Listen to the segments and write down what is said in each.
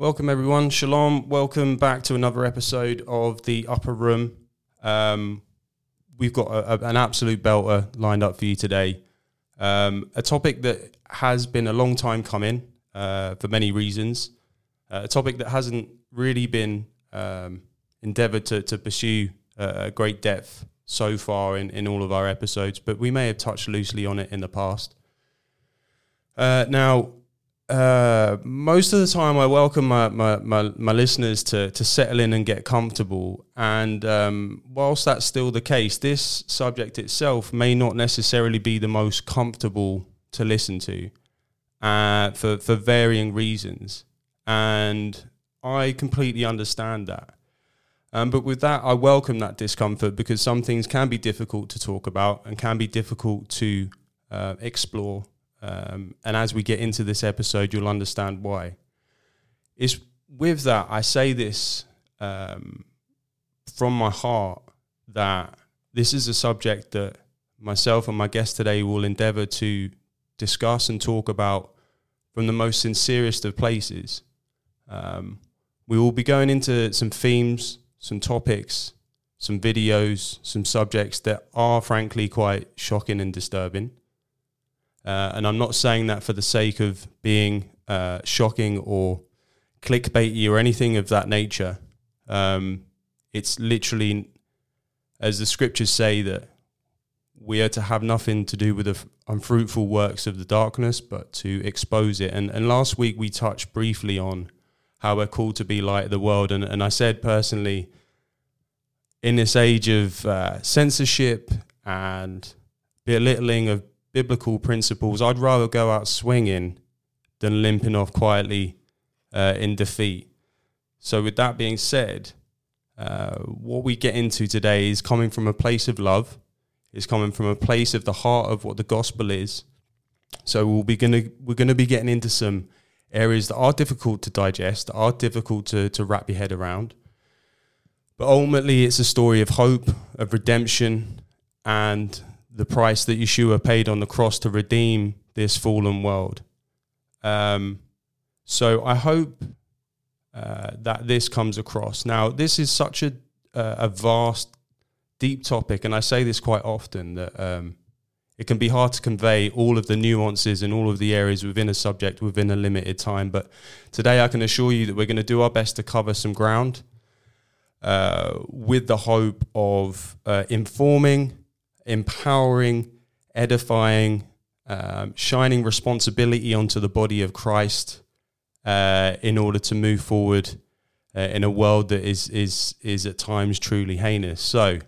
Welcome, everyone. Shalom. Welcome back to another episode of The Upper Room. Um, we've got a, a, an absolute belter lined up for you today. Um, a topic that has been a long time coming uh, for many reasons. Uh, a topic that hasn't really been um, endeavored to, to pursue uh, a great depth so far in, in all of our episodes, but we may have touched loosely on it in the past. Uh, now, uh, most of the time, I welcome my, my, my, my, listeners to, to settle in and get comfortable. And um, whilst that's still the case, this subject itself may not necessarily be the most comfortable to listen to uh, for, for varying reasons. And I completely understand that. Um, but with that, I welcome that discomfort because some things can be difficult to talk about and can be difficult to uh, explore. Um, and as we get into this episode, you'll understand why. It's with that, I say this um, from my heart that this is a subject that myself and my guest today will endeavor to discuss and talk about from the most sincerest of places. Um, we will be going into some themes some topics, some videos, some subjects that are frankly quite shocking and disturbing. Uh, and I'm not saying that for the sake of being uh, shocking or clickbaity or anything of that nature. Um, it's literally, as the scriptures say, that we are to have nothing to do with the unfruitful works of the darkness, but to expose it. And, and last week we touched briefly on how we're called to be light of the world. And, and I said personally, in this age of uh, censorship and belittling of biblical principles, I'd rather go out swinging than limping off quietly uh, in defeat. So, with that being said, uh, what we get into today is coming from a place of love. It's coming from a place of the heart of what the gospel is. So we'll be gonna we're gonna be getting into some areas that are difficult to digest, that are difficult to, to wrap your head around. But ultimately, it's a story of hope, of redemption, and the price that Yeshua paid on the cross to redeem this fallen world. Um, so I hope uh, that this comes across. Now, this is such a, a vast, deep topic, and I say this quite often that um, it can be hard to convey all of the nuances and all of the areas within a subject within a limited time. But today I can assure you that we're going to do our best to cover some ground uh, with the hope of uh, informing, empowering, edifying, um, shining responsibility onto the body of Christ uh, in order to move forward uh, in a world that is, is, is at times truly heinous. So,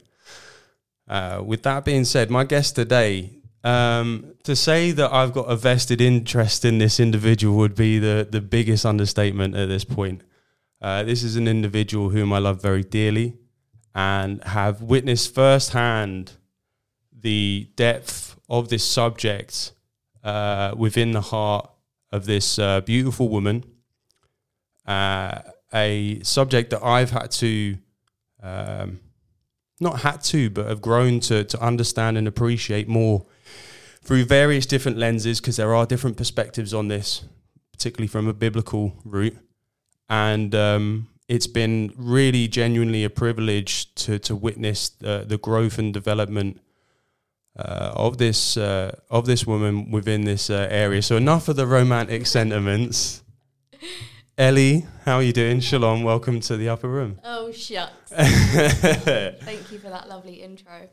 uh, with that being said, my guest today um, to say that I've got a vested interest in this individual would be the, the biggest understatement at this point. Uh, this is an individual whom I love very dearly and have witnessed firsthand the depth of this subject uh, within the heart of this uh, beautiful woman. Uh, a subject that I've had to, um, not had to, but have grown to, to understand and appreciate more through various different lenses because there are different perspectives on this, particularly from a biblical route. And um, it's been really genuinely a privilege to, to witness the, the growth and development uh, of this uh, of this woman within this uh, area. So enough of the romantic sentiments. Ellie, how are you doing? Shalom, welcome to the upper room. Oh shucks! Thank you for that lovely intro.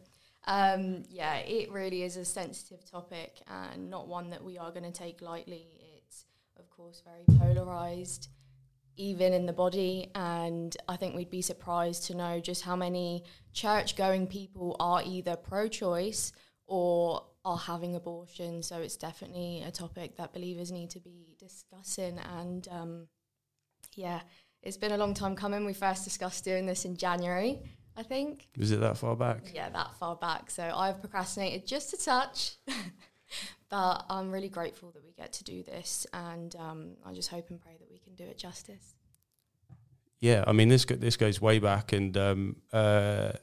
Um, yeah, it really is a sensitive topic and not one that we are going to take lightly. It's, of course, very polarized, even in the body. And I think we'd be surprised to know just how many church going people are either pro choice or are having abortion. So it's definitely a topic that believers need to be discussing. And um, yeah, it's been a long time coming. We first discussed doing this in January. I think. Was it that far back? Yeah, that far back. So I've procrastinated just a touch, but I'm really grateful that we get to do this, and um, I just hope and pray that we can do it justice. Yeah, I mean this go- this goes way back, and um, uh,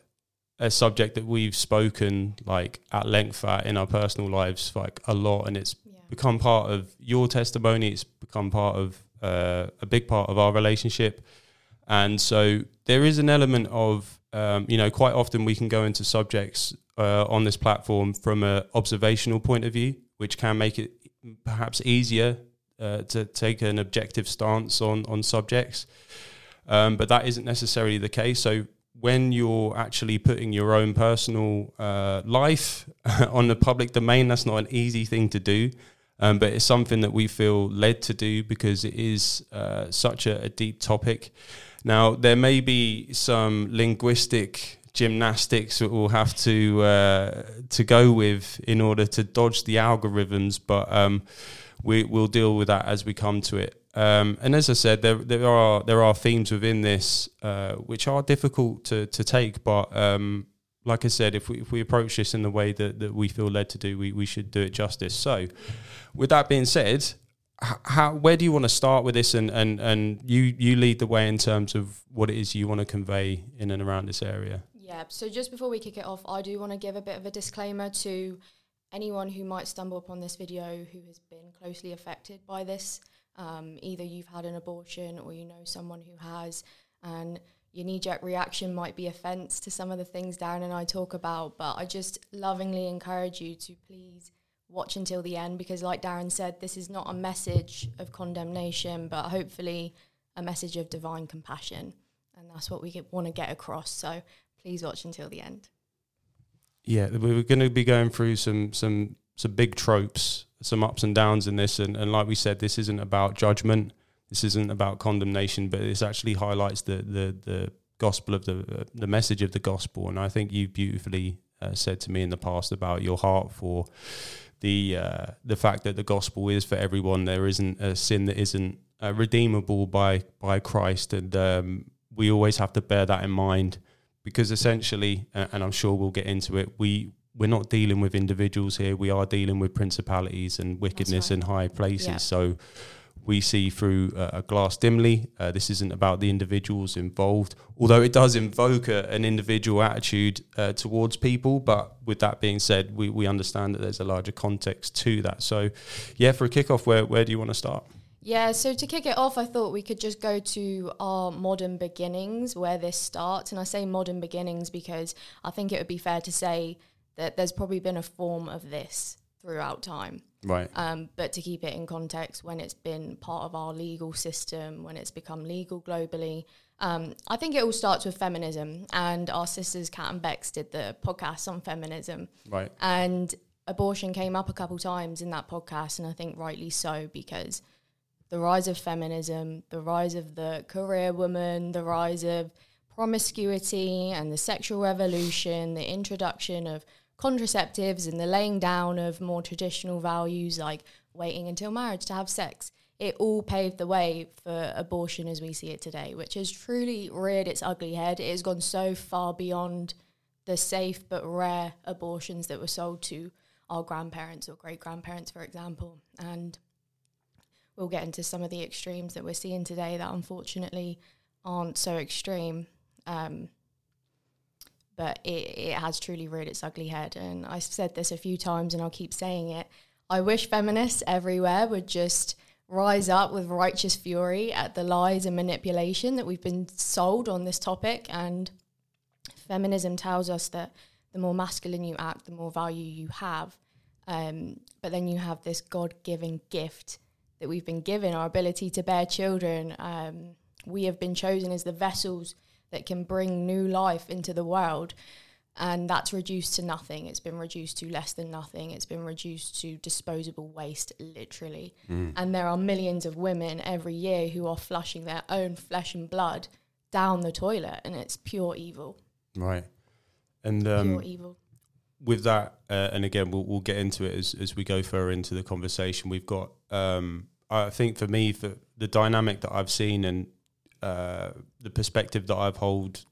a subject that we've spoken like at length at in our personal lives like a lot, and it's yeah. become part of your testimony. It's become part of uh, a big part of our relationship. And so there is an element of, um, you know, quite often we can go into subjects uh, on this platform from an observational point of view, which can make it perhaps easier uh, to take an objective stance on on subjects. Um, but that isn't necessarily the case. So when you're actually putting your own personal uh, life on the public domain, that's not an easy thing to do. Um, but it's something that we feel led to do because it is uh, such a, a, deep topic. Now, there may be some linguistic gymnastics that we'll have to uh, to go with in order to dodge the algorithms, but um, we, will deal with that as we come to it. Um, and as I said, there there are there are themes within this uh, which are difficult to to take, but um, like I said, if we if we approach this in the way that, that we feel led to do, we, we should do it justice. So, with that being said, how where do you want to start with this, and, and, and you you lead the way in terms of what it is you want to convey in and around this area? Yeah. So just before we kick it off, I do want to give a bit of a disclaimer to anyone who might stumble upon this video who has been closely affected by this. Um, either you've had an abortion or you know someone who has, and your knee jerk reaction might be offense to some of the things Darren and I talk about. But I just lovingly encourage you to please watch until the end because, like Darren said, this is not a message of condemnation, but hopefully a message of divine compassion. And that's what we want to get across. So please watch until the end. Yeah, we're going to be going through some some some big tropes, some ups and downs in this, and, and like we said, this isn't about judgment. This isn't about condemnation, but this actually highlights the the the gospel of the uh, the message of the gospel. And I think you beautifully uh, said to me in the past about your heart for the uh, the fact that the gospel is for everyone. There isn't a sin that isn't uh, redeemable by by Christ, and um, we always have to bear that in mind because essentially, and I'm sure we'll get into it, we we're not dealing with individuals here. We are dealing with principalities and wickedness right. in high places. Yeah. So we see through a glass dimly. Uh, this isn't about the individuals involved, although it does invoke a, an individual attitude uh, towards people. But with that being said, we, we understand that there's a larger context to that. So, yeah, for a kickoff, where, where do you want to start? Yeah, so to kick it off, I thought we could just go to our modern beginnings where this starts. And I say modern beginnings because I think it would be fair to say that there's probably been a form of this throughout time. Right. Um, but to keep it in context, when it's been part of our legal system, when it's become legal globally, um, I think it all starts with feminism. And our sisters, Kat and Bex, did the podcast on feminism. Right. And abortion came up a couple times in that podcast, and I think rightly so because – the rise of feminism, the rise of the career woman, the rise of promiscuity and the sexual revolution, the introduction of contraceptives and the laying down of more traditional values like waiting until marriage to have sex. It all paved the way for abortion as we see it today, which has truly reared its ugly head. It has gone so far beyond the safe but rare abortions that were sold to our grandparents or great grandparents, for example. And we'll get into some of the extremes that we're seeing today that unfortunately aren't so extreme. Um, but it, it has truly reared its ugly head. And I've said this a few times and I'll keep saying it. I wish feminists everywhere would just rise up with righteous fury at the lies and manipulation that we've been sold on this topic. And feminism tells us that the more masculine you act, the more value you have. Um, but then you have this God given gift that we've been given, our ability to bear children. Um, we have been chosen as the vessels that can bring new life into the world. And that's reduced to nothing. It's been reduced to less than nothing. It's been reduced to disposable waste, literally. Mm. And there are millions of women every year who are flushing their own flesh and blood down the toilet, and it's pure evil. Right. And um, pure evil with that, uh, and again, we'll, we'll get into it as, as we go further into the conversation. We've got, um, I think for me, for the dynamic that I've seen and uh, the perspective that I've hold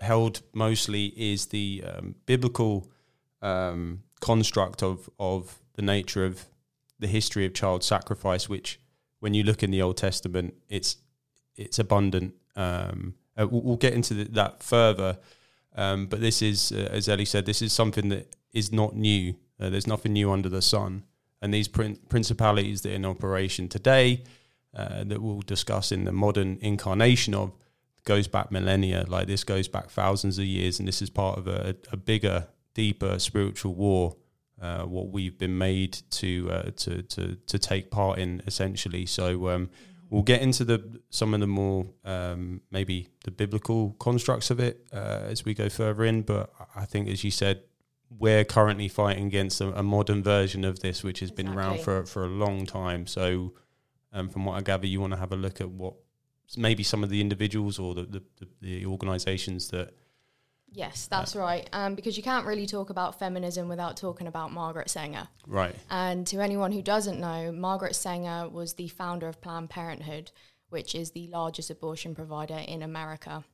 held mostly is the um, biblical um, construct of of the nature of the history of child sacrifice, which when you look in the Old Testament, it's it's abundant. Um, uh, we'll, we'll, get into the, that further um, but this is, uh, as Ellie said, this is something that is not new. Uh, there's nothing new under the sun. And these prin- principalities that are in operation today, uh, that we'll discuss in the modern incarnation of goes back millennia. Like this goes back thousands of years, and this is part of a, a bigger, deeper spiritual war. Uh, what we've been made to uh, to to to take part in, essentially. So um, we'll get into the some of the more um, maybe the biblical constructs of it uh, as we go further in. But I think, as you said, we're currently fighting against a, a modern version of this, which has exactly. been around for for a long time. So, um, from what I gather, you want to have a look at what maybe some of the individuals or the the, the, the organisations that. Yes, that's uh, right. Um, because you can't really talk about feminism without talking about Margaret Sanger. Right. And to anyone who doesn't know, Margaret Sanger was the founder of Planned Parenthood, which is the largest abortion provider in America.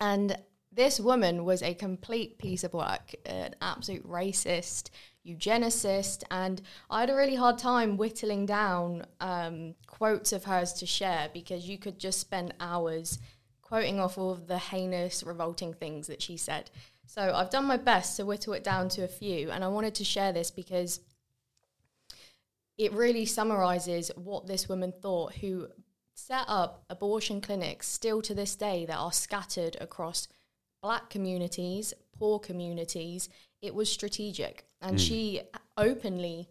And this woman was a complete piece of work, an absolute racist, eugenicist, and I had a really hard time whittling down um, quotes of hers to share because you could just spend hours quoting off all of the heinous, revolting things that she said. So I've done my best to whittle it down to a few, and I wanted to share this because it really summarizes what this woman thought, who set up abortion clinics still to this day that are scattered across black communities, poor communities, it was strategic. And mm. she openly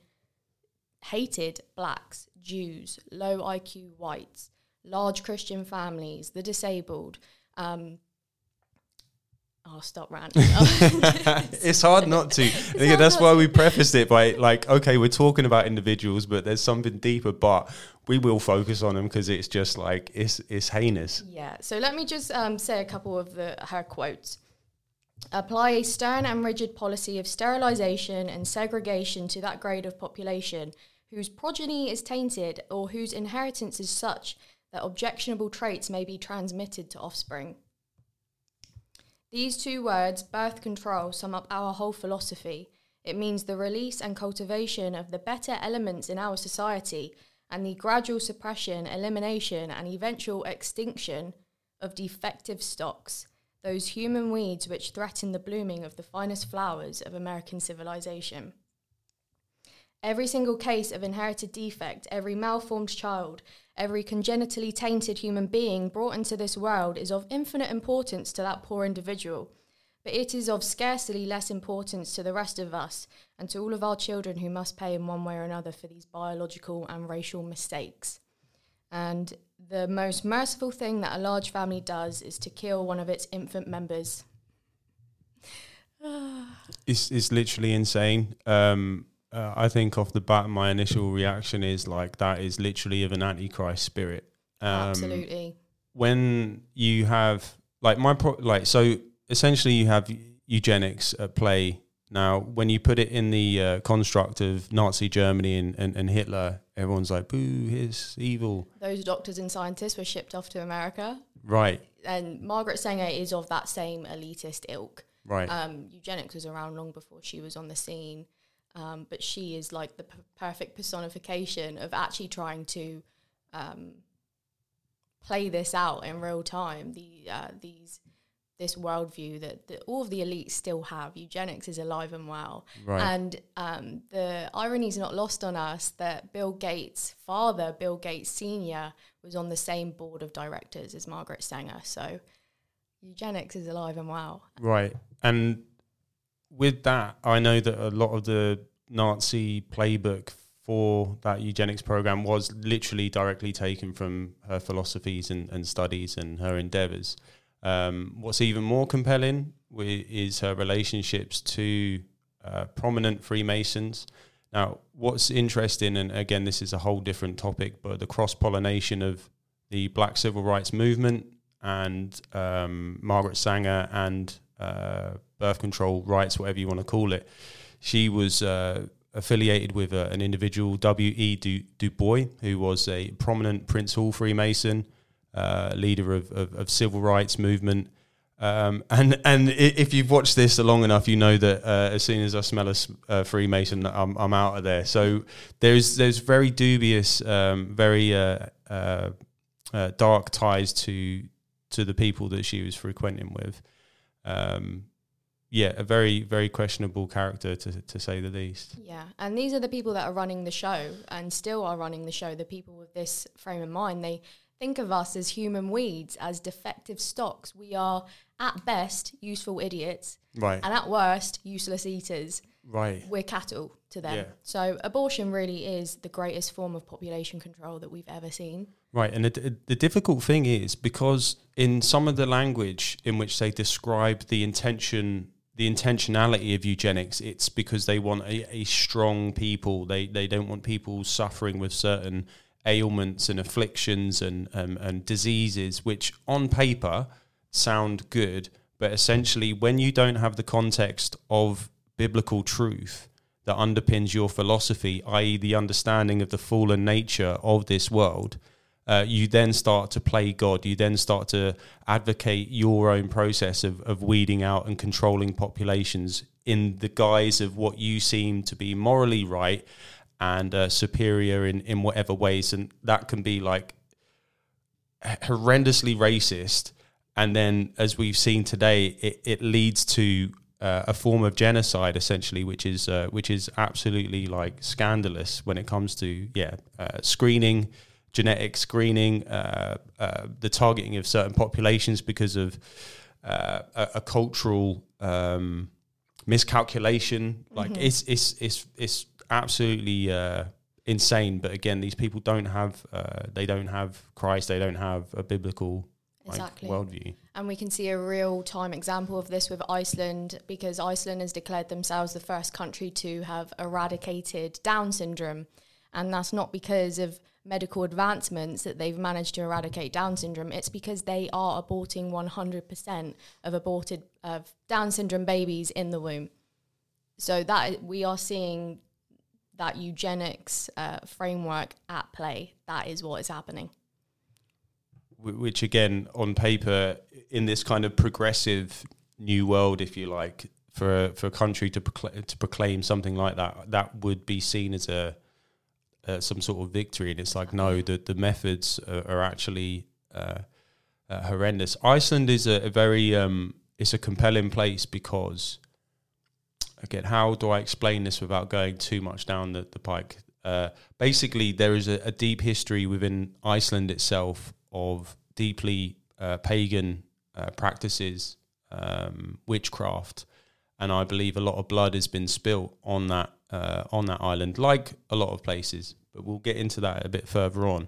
hated blacks, Jews, low IQ whites, large Christian families, the disabled. Um, I'll stop ranting. it's hard not to. yeah, that's why we prefaced it by like, okay, we're talking about individuals, but there's something deeper. But we will focus on them because it's just like it's it's heinous. Yeah. So let me just um, say a couple of the her quotes. Apply a stern and rigid policy of sterilization and segregation to that grade of population whose progeny is tainted or whose inheritance is such that objectionable traits may be transmitted to offspring. These two words, birth control, sum up our whole philosophy. It means the release and cultivation of the better elements in our society and the gradual suppression, elimination, and eventual extinction of defective stocks, those human weeds which threaten the blooming of the finest flowers of American civilization. Every single case of inherited defect, every malformed child, every congenitally tainted human being brought into this world is of infinite importance to that poor individual, but it is of scarcely less importance to the rest of us and to all of our children who must pay in one way or another for these biological and racial mistakes. And the most merciful thing that a large family does is to kill one of its infant members. it's, it's literally insane. Um, uh, I think off the bat, my initial reaction is like that is literally of an antichrist spirit. Um, Absolutely. When you have like my pro- like so essentially you have eugenics at play now. When you put it in the uh, construct of Nazi Germany and, and, and Hitler, everyone's like, "Boo, he's evil." Those doctors and scientists were shipped off to America, right? And Margaret Sanger is of that same elitist ilk, right? Um, eugenics was around long before she was on the scene. Um, but she is like the p- perfect personification of actually trying to um, play this out in real time. The uh, these this worldview that, that all of the elites still have. Eugenics is alive and well, right. and um, the irony is not lost on us that Bill Gates' father, Bill Gates Senior, was on the same board of directors as Margaret Sanger. So eugenics is alive and well. Right, and with that, I know that a lot of the Nazi playbook for that eugenics program was literally directly taken from her philosophies and, and studies and her endeavors. Um, what's even more compelling is her relationships to uh, prominent Freemasons. Now, what's interesting, and again, this is a whole different topic, but the cross pollination of the Black Civil Rights Movement and um, Margaret Sanger and uh, birth control rights, whatever you want to call it. She was uh, affiliated with uh, an individual, W.E. Du, du Bois, who was a prominent Prince Hall Freemason, uh, leader of, of, of, civil rights movement. Um, and and if you've watched this long enough, you know that uh, as soon as I smell a uh, Freemason, I'm, I'm out of there. So there's there's very dubious, um, very uh, dark ties to to the people that she was frequenting with. Um, yeah, a very very questionable character to to say the least. Yeah, and these are the people that are running the show and still are running the show. The people with this frame of mind, they think of us as human weeds, as defective stocks. We are at best useful idiots, Right. and at worst useless eaters. Right. We're cattle to them. Yeah. So abortion really is the greatest form of population control that we've ever seen. Right, and the, the difficult thing is because in some of the language in which they describe the intention, the intentionality of eugenics, it's because they want a, a strong people. They they don't want people suffering with certain ailments and afflictions and um, and diseases, which on paper sound good, but essentially when you don't have the context of biblical truth that underpins your philosophy, i.e., the understanding of the fallen nature of this world, uh, you then start to play God. You then start to advocate your own process of, of weeding out and controlling populations in the guise of what you seem to be morally right and uh, superior in, in whatever ways. And that can be like horrendously racist. And then, as we've seen today, it, it leads to uh, a form of genocide, essentially, which is uh, which is absolutely like scandalous when it comes to yeah uh, screening, genetic screening, uh, uh, the targeting of certain populations because of uh, a, a cultural um, miscalculation. Like it's it's it's it's absolutely uh, insane. But again, these people don't have uh, they don't have Christ. They don't have a biblical like, Exactly. worldview. And we can see a real time example of this with Iceland because Iceland has declared themselves the first country to have eradicated Down syndrome. And that's not because of medical advancements that they've managed to eradicate Down syndrome. It's because they are aborting 100% of aborted of Down syndrome babies in the womb. So that we are seeing that eugenics uh, framework at play. That is what is happening. which again on paper in this kind of progressive new world if you like for a, for a country to proclaim, to proclaim something like that that would be seen as a uh, some sort of victory and it's like no the the methods are, are actually uh, uh, horrendous Iceland is a, a very um it's a compelling place because again how do I explain this without going too much down the, the pike uh, basically there is a, a deep history within Iceland itself of deeply uh, pagan uh, practices, um, witchcraft, and I believe a lot of blood has been spilt on that uh, on that island, like a lot of places. But we'll get into that a bit further on.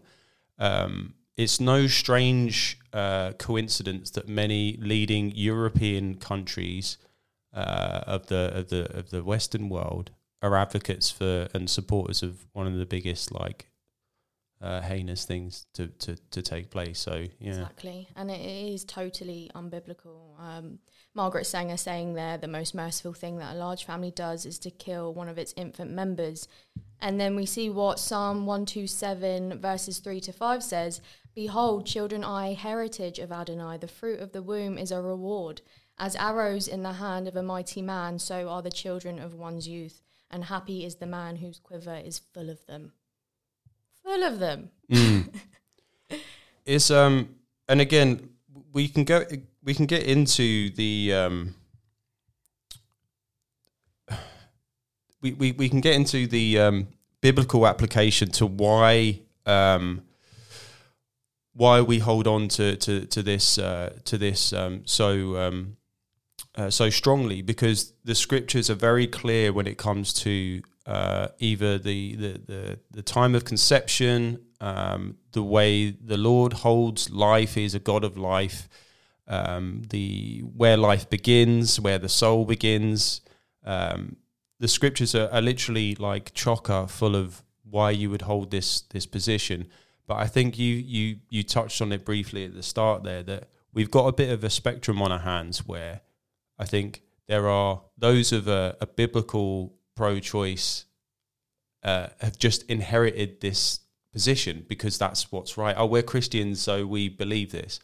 Um, it's no strange uh, coincidence that many leading European countries uh, of the of the of the Western world are advocates for and supporters of one of the biggest like uh, heinous things to, to, to take place. So yeah, Exactly. And it is totally unbiblical. Um, Margaret Sanger saying there the most merciful thing that a large family does is to kill one of its infant members. And then we see what Psalm 127, verses 3 to 5 says Behold, children are a heritage of Adonai, the fruit of the womb is a reward. As arrows in the hand of a mighty man, so are the children of one's youth. And happy is the man whose quiver is full of them. Full of them. it's um and again we can go we can get into the um we, we, we can get into the um, biblical application to why um, why we hold on to to, to this uh, to this um, so um, uh, so strongly because the scriptures are very clear when it comes to uh, either the, the, the, the time of conception, um, the way the Lord holds life, He is a God of life, um, the where life begins, where the soul begins. Um, the scriptures are, are literally like chocker full of why you would hold this this position. But I think you you you touched on it briefly at the start there that we've got a bit of a spectrum on our hands where I think there are those of a, a biblical pro-choice uh, have just inherited this position because that's what's right. Oh, we're Christians, so we believe this.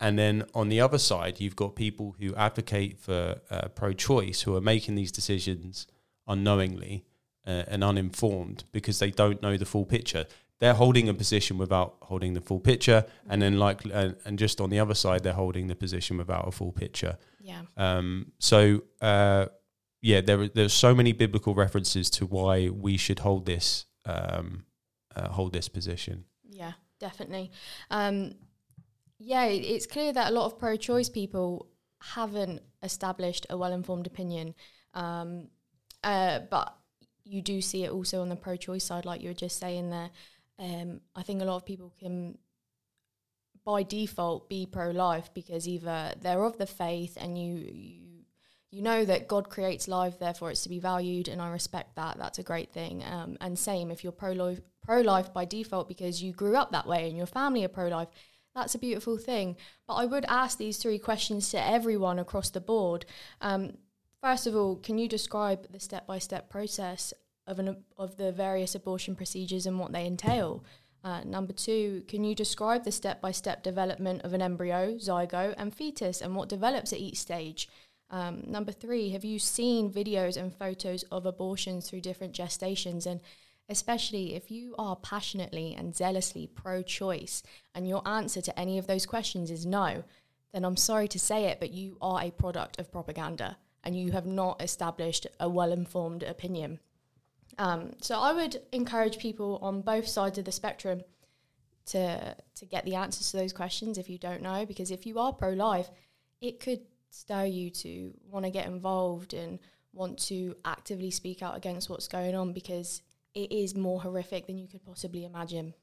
And then on the other side, you've got people who advocate for uh, pro-choice who are making these decisions unknowingly uh, and uninformed because they don't know the full picture. They're holding a position without holding the full picture, and then like, and just on the other side, they're holding the position without a full picture. Yeah. Um, so uh, yeah, there there's so many biblical references to why we should hold this um, uh, hold this position. Yeah, definitely. Um, yeah, it's clear that a lot of pro-choice people haven't established a well-informed opinion, um, uh, but you do see it also on the pro-choice side, like you were just saying there. Um, I think a lot of people can, by default, be pro-life because either they're of the faith and you you you know that God creates life, therefore it's to be valued, and I respect that. That's a great thing. Um, and same if you're pro-life, pro-life by default because you grew up that way and your family are pro-life that's a beautiful thing. But I would ask these three questions to everyone across the board. Um, first of all, can you describe the step by step process of, an, of the various abortion procedures and what they entail? Uh, number two, can you describe the step by step development of an embryo, zygote, and fetus and what develops at each stage? Um, number three, have you seen videos and photos of abortions through different gestations and especially if you are passionately and zealously pro choice and your answer to any of those questions is no, then I'm sorry to say it, but you are a product of propaganda and you have not established a well informed opinion. Um, so I would encourage people on both sides of the spectrum to to get the answers to those questions if you don't know, because if you are pro life, it could stir you to want to get involved and want to actively speak out against what's going on because it is more horrific than you could possibly imagine.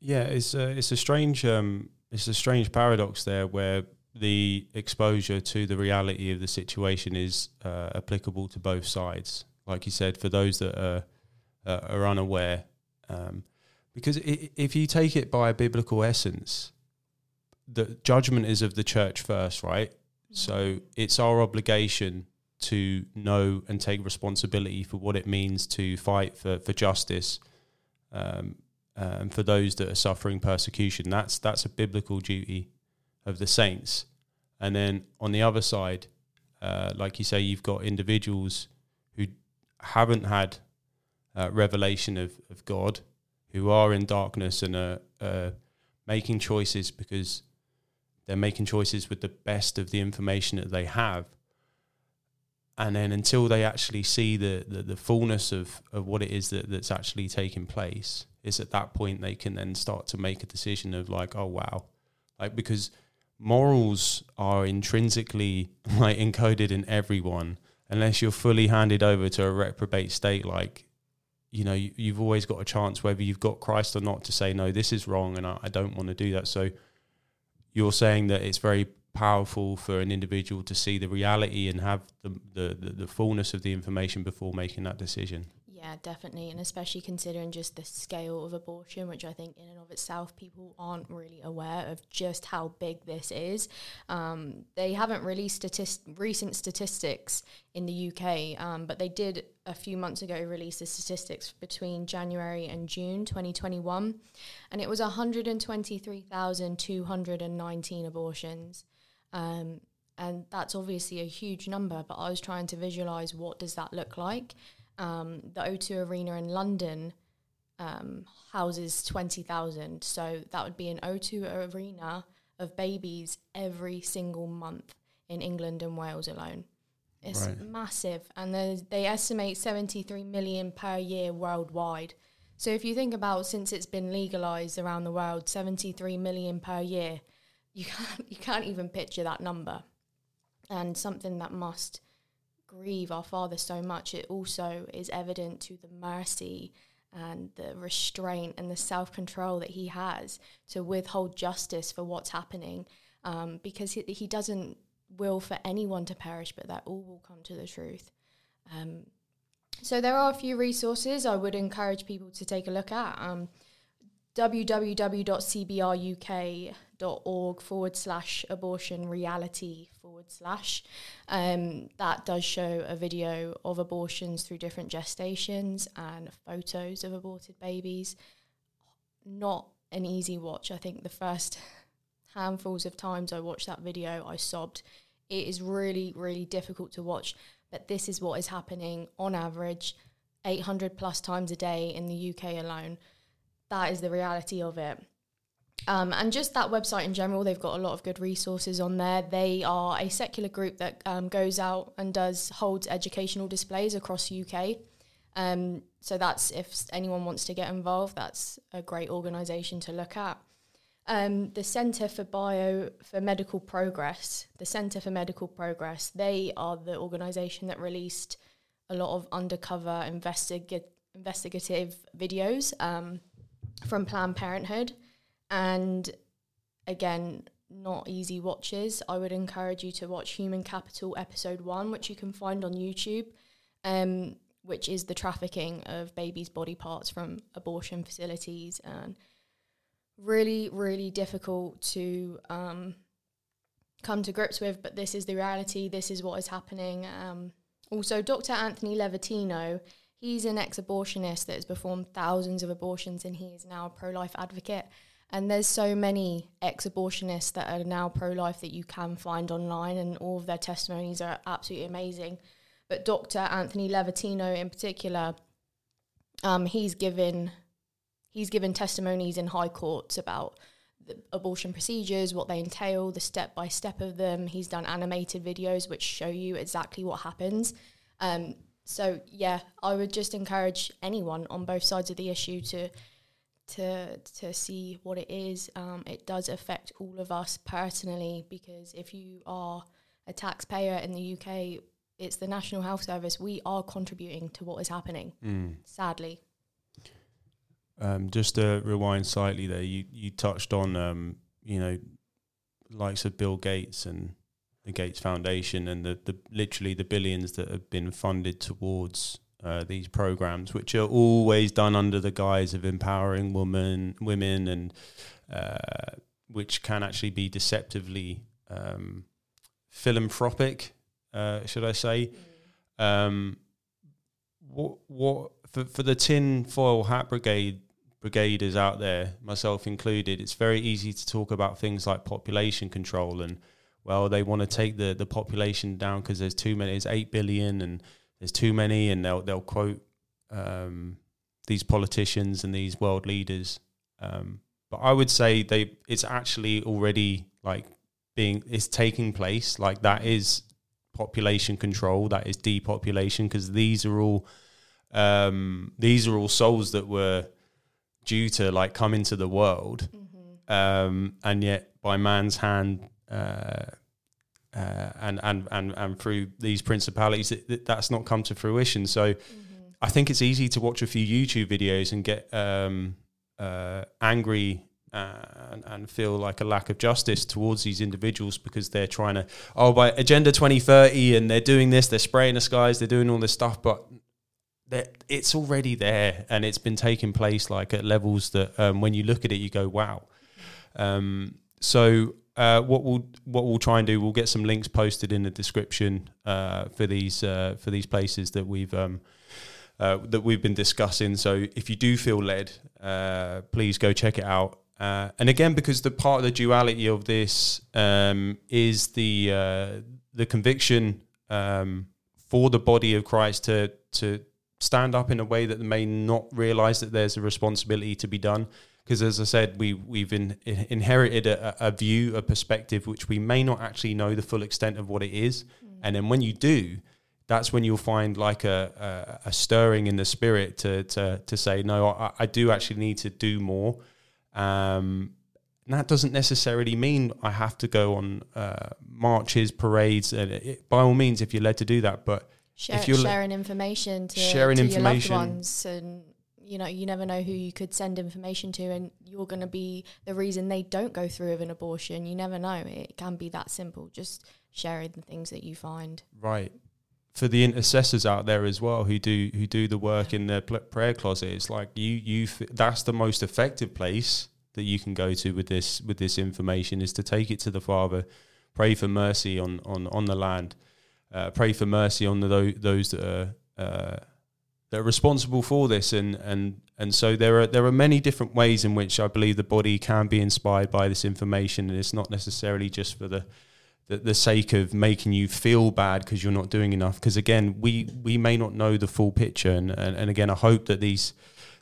Yeah, it's a, it's a strange um, it's a strange paradox there where the exposure to the reality of the situation is uh, applicable to both sides. Like you said, for those that are uh, are unaware, um, because it, if you take it by a biblical essence, the judgment is of the church first, right? Mm-hmm. So it's our obligation to know and take responsibility for what it means to fight for, for justice um, um, for those that are suffering persecution. That's that's a biblical duty of the saints. And then on the other side, uh, like you say, you've got individuals haven't had uh, revelation of, of God, who are in darkness and are making choices because they're making choices with the best of the information that they have. And then until they actually see the, the, the, fullness of, of what it is that, that's actually taking place is at that point they can then start to make a decision of like oh wow. Like because morals are intrinsically like encoded in everyone unless you're fully handed over to a reprobate state like you know you, you've always got a chance whether you've got christ or not to say no this is wrong and I, I don't want to do that so you're saying that it's very powerful for an individual to see the reality and have the, the, the, the fullness of the information before making that decision. Yeah, definitely. And especially considering just the scale of abortion, which I think in and of itself people aren't really aware of just how big this is. Um, they haven't released statist- recent statistics in the UK, um, but they did a few months ago release the statistics between January and June 2021. And it was 123,219 abortions. Um, and that's obviously a huge number, but I was trying to visualize what does that look like. Um, the O2 Arena in London um, houses 20,000. So that would be an O2 Arena of babies every single month in England and Wales alone. It's right. massive. And they estimate 73 million per year worldwide. So if you think about since it's been legalized around the world, 73 million per year – you can't you can't even picture that number and something that must grieve our father so much it also is evident to the mercy and the restraint and the self-control that he has to withhold justice for what's happening um, because he, he doesn't will for anyone to perish but that all will come to the truth. Um, so there are a few resources i would encourage people to take a look at um, forward slash abortion reality forward slash. Um, that does show a video of abortions through different gestations and photos of aborted babies. Not an easy watch. I think the first handfuls of times I watched that video, I sobbed. It is really, really difficult to watch, but this is what is happening on average 800 plus times a day in the UK alone that is the reality of it. Um, and just that website in general, they've got a lot of good resources on there. They are a secular group that um, goes out and does holds educational displays across UK. Um, so that's if anyone wants to get involved, that's a great organisation to look at. Um, the Centre for Bio for Medical Progress, the Centre for Medical Progress, they are the organisation that released a lot of undercover investiga- investigative videos um, from Planned Parenthood and again, not easy watches. I would encourage you to watch Human Capital episode one, which you can find on YouTube, um, which is the trafficking of babies' body parts from abortion facilities and really, really difficult to um, come to grips with. But this is the reality. This is what is happening. Um, also, Dr. Anthony Levatino. He's an ex-abortionist that has performed thousands of abortions, and he is now a pro-life advocate. And there's so many ex abortionists that are now pro life that you can find online, and all of their testimonies are absolutely amazing. But Dr. Anthony Levatino, in particular, um, he's given he's given testimonies in high courts about abortion procedures, what they entail, the step by step of them. He's done animated videos which show you exactly what happens. Um, so yeah, I would just encourage anyone on both sides of the issue to to to see what it is. Um, it does affect all of us personally because if you are a taxpayer in the UK, it's the National Health Service. We are contributing to what is happening. Mm. Sadly. Um, just to rewind slightly there, you you touched on um, you know likes of Bill Gates and the Gates Foundation and the, the literally the billions that have been funded towards uh, these programs, which are always done under the guise of empowering women, women, and uh, which can actually be deceptively um, philanthropic, uh, should I say? Um, what what for for the tin foil hat brigade brigaders out there, myself included, it's very easy to talk about things like population control and well, they want to take the the population down because there's too many. It's eight billion and there's too many, and they'll they'll quote um, these politicians and these world leaders. Um, but I would say they it's actually already like being it's taking place. Like that is population control. That is depopulation because these are all um, these are all souls that were due to like come into the world, mm-hmm. um, and yet by man's hand. Uh, uh, and, and and and through these principalities, it, that's not come to fruition. So, mm-hmm. I think it's easy to watch a few YouTube videos and get um, uh, angry uh, and, and, feel like a lack of justice towards these individuals because they're trying to oh by agenda 2030 and they're doing this they're spraying the skies they're doing all this stuff but it's already there and it's been taking place like at levels that um, when you look at it you go wow um, so uh, what we'll what we'll try and do, we'll get some links posted in the description uh, for these uh, for these places that we've um, uh, that we've been discussing. So if you do feel led, uh, please go check it out. Uh, and again, because the part of the duality of this um, is the the conviction um, for the body of Christ to to stand up in a way that may not realize that there's a responsibility to be done because as I said, we we've in, inherited a, a, view, a perspective which we may not actually know the full extent of what it is, mm. and then when you do, that's when you'll find like a, a, a stirring in the spirit to to to say, no, I, I do actually need to do more. Um, that doesn't necessarily mean I have to go on uh, marches, parades, and it, by all means, if you're led to do that, but Share, if you're sharing information to, sharing to information, your loved ones and you know you never know who you could send information to and you're going to be the reason they don't go through with an abortion. You never know. It can be that simple. Just sharing the things that you find. Right. For the intercessors out there as well who do who do the work in the prayer closet it's like you you that's the most effective place that you can go to with this with this information is to take it to the father pray for mercy on on on the land uh, pray for mercy on the, those that are uh, that are responsible for this and and and so there are there are many different ways in which I believe the body can be inspired by this information and it's not necessarily just for the the, the sake of making you feel bad because you're not doing enough. Because again we we may not know the full picture and, and and again I hope that these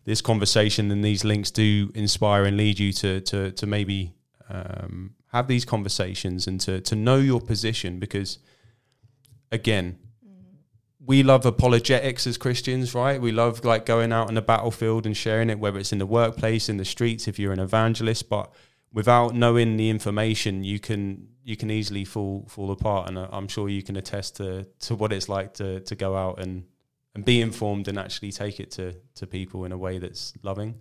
this conversation and these links do inspire and lead you to to to maybe um, have these conversations and to to know your position because again we love apologetics as Christians, right? We love like going out on the battlefield and sharing it, whether it's in the workplace, in the streets, if you're an evangelist. But without knowing the information, you can you can easily fall fall apart. And uh, I'm sure you can attest to to what it's like to to go out and and be informed and actually take it to to people in a way that's loving.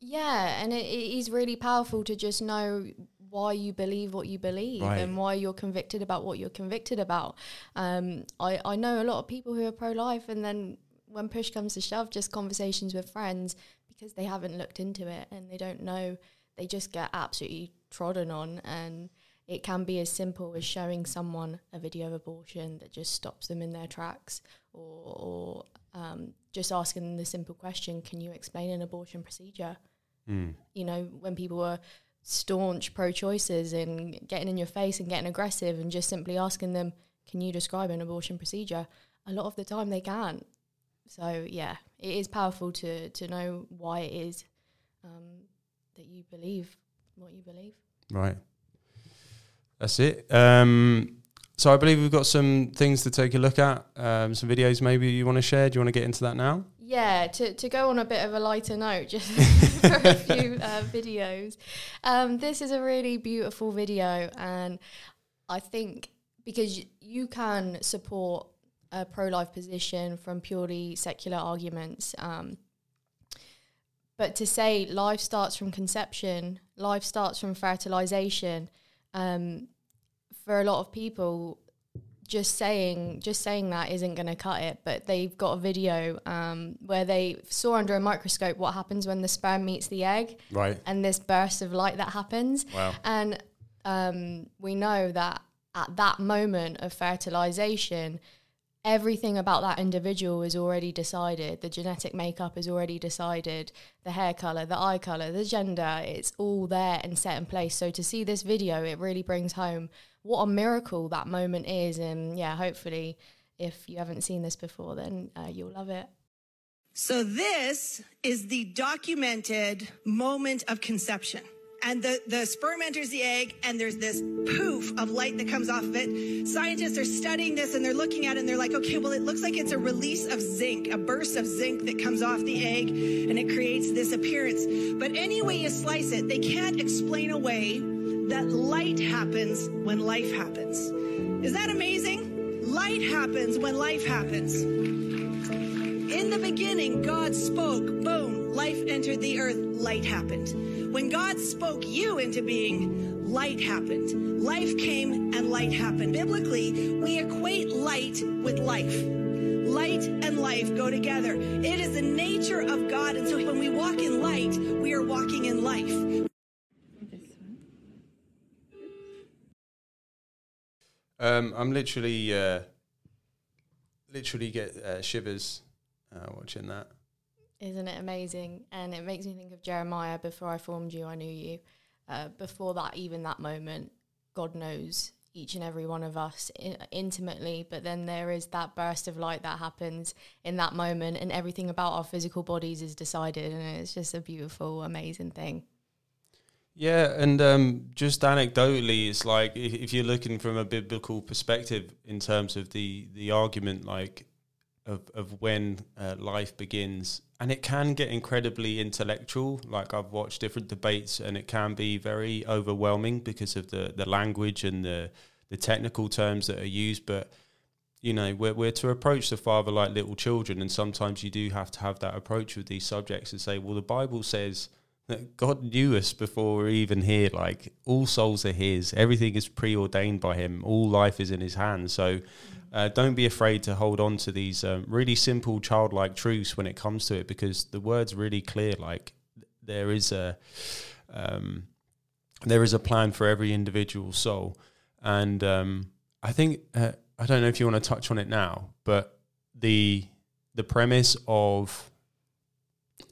Yeah, and it, it is really powerful to just know why you believe what you believe right. and why you're convicted about what you're convicted about. Um, I, I know a lot of people who are pro life, and then when push comes to shove, just conversations with friends because they haven't looked into it and they don't know, they just get absolutely trodden on. And it can be as simple as showing someone a video of abortion that just stops them in their tracks or, or um, just asking the simple question can you explain an abortion procedure? Mm. You know, when people were staunch pro choices and getting in your face and getting aggressive and just simply asking them, can you describe an abortion procedure? A lot of the time they can't. So, yeah, it is powerful to, to know why it is um, that you believe what you believe. Right. That's it. Um, so I believe we've got some things to take a look at, um, some videos maybe you want to share. Do you want to get into that now? Yeah, to, to go on a bit of a lighter note, just for a few uh, videos. Um, this is a really beautiful video, and I think because you can support a pro life position from purely secular arguments. Um, but to say life starts from conception, life starts from fertilization, um, for a lot of people, just saying just saying that isn't going to cut it. But they've got a video um, where they saw under a microscope what happens when the sperm meets the egg, right? And this burst of light that happens. Wow. And um, we know that at that moment of fertilization, everything about that individual is already decided. The genetic makeup is already decided. The hair color, the eye color, the gender, it's all there and set in place. So to see this video, it really brings home what a miracle that moment is. And yeah, hopefully, if you haven't seen this before, then uh, you'll love it. So this is the documented moment of conception and the, the sperm enters the egg and there's this poof of light that comes off of it. Scientists are studying this and they're looking at it and they're like, okay, well, it looks like it's a release of zinc, a burst of zinc that comes off the egg and it creates this appearance. But any way you slice it, they can't explain away that light happens when life happens. Is that amazing? Light happens when life happens. In the beginning, God spoke, boom, life entered the earth, light happened. When God spoke you into being, light happened. Life came and light happened. Biblically, we equate light with life. Light and life go together. It is the nature of God. And so when we walk in light, we are walking in life. Um, I'm literally, uh, literally get uh, shivers uh, watching that. Isn't it amazing? And it makes me think of Jeremiah. Before I formed you, I knew you. Uh, before that, even that moment, God knows each and every one of us in- intimately. But then there is that burst of light that happens in that moment, and everything about our physical bodies is decided. And it's just a beautiful, amazing thing. Yeah, and um, just anecdotally, it's like if, you're looking from a biblical perspective in terms of the the argument, like of of when uh, life begins, and it can get incredibly intellectual. Like I've watched different debates, and it can be very overwhelming because of the the language and the the technical terms that are used. But you know, we're we're to approach the Father like little children, and sometimes you do have to have that approach with these subjects and say, well, the Bible says God knew us before we are even here. Like all souls are His. Everything is preordained by Him. All life is in His hands. So uh, don't be afraid to hold on to these um, really simple childlike truths when it comes to it, because the word's really clear. Like there is a um, there is a plan for every individual soul, and um, I think uh, I don't know if you want to touch on it now, but the the premise of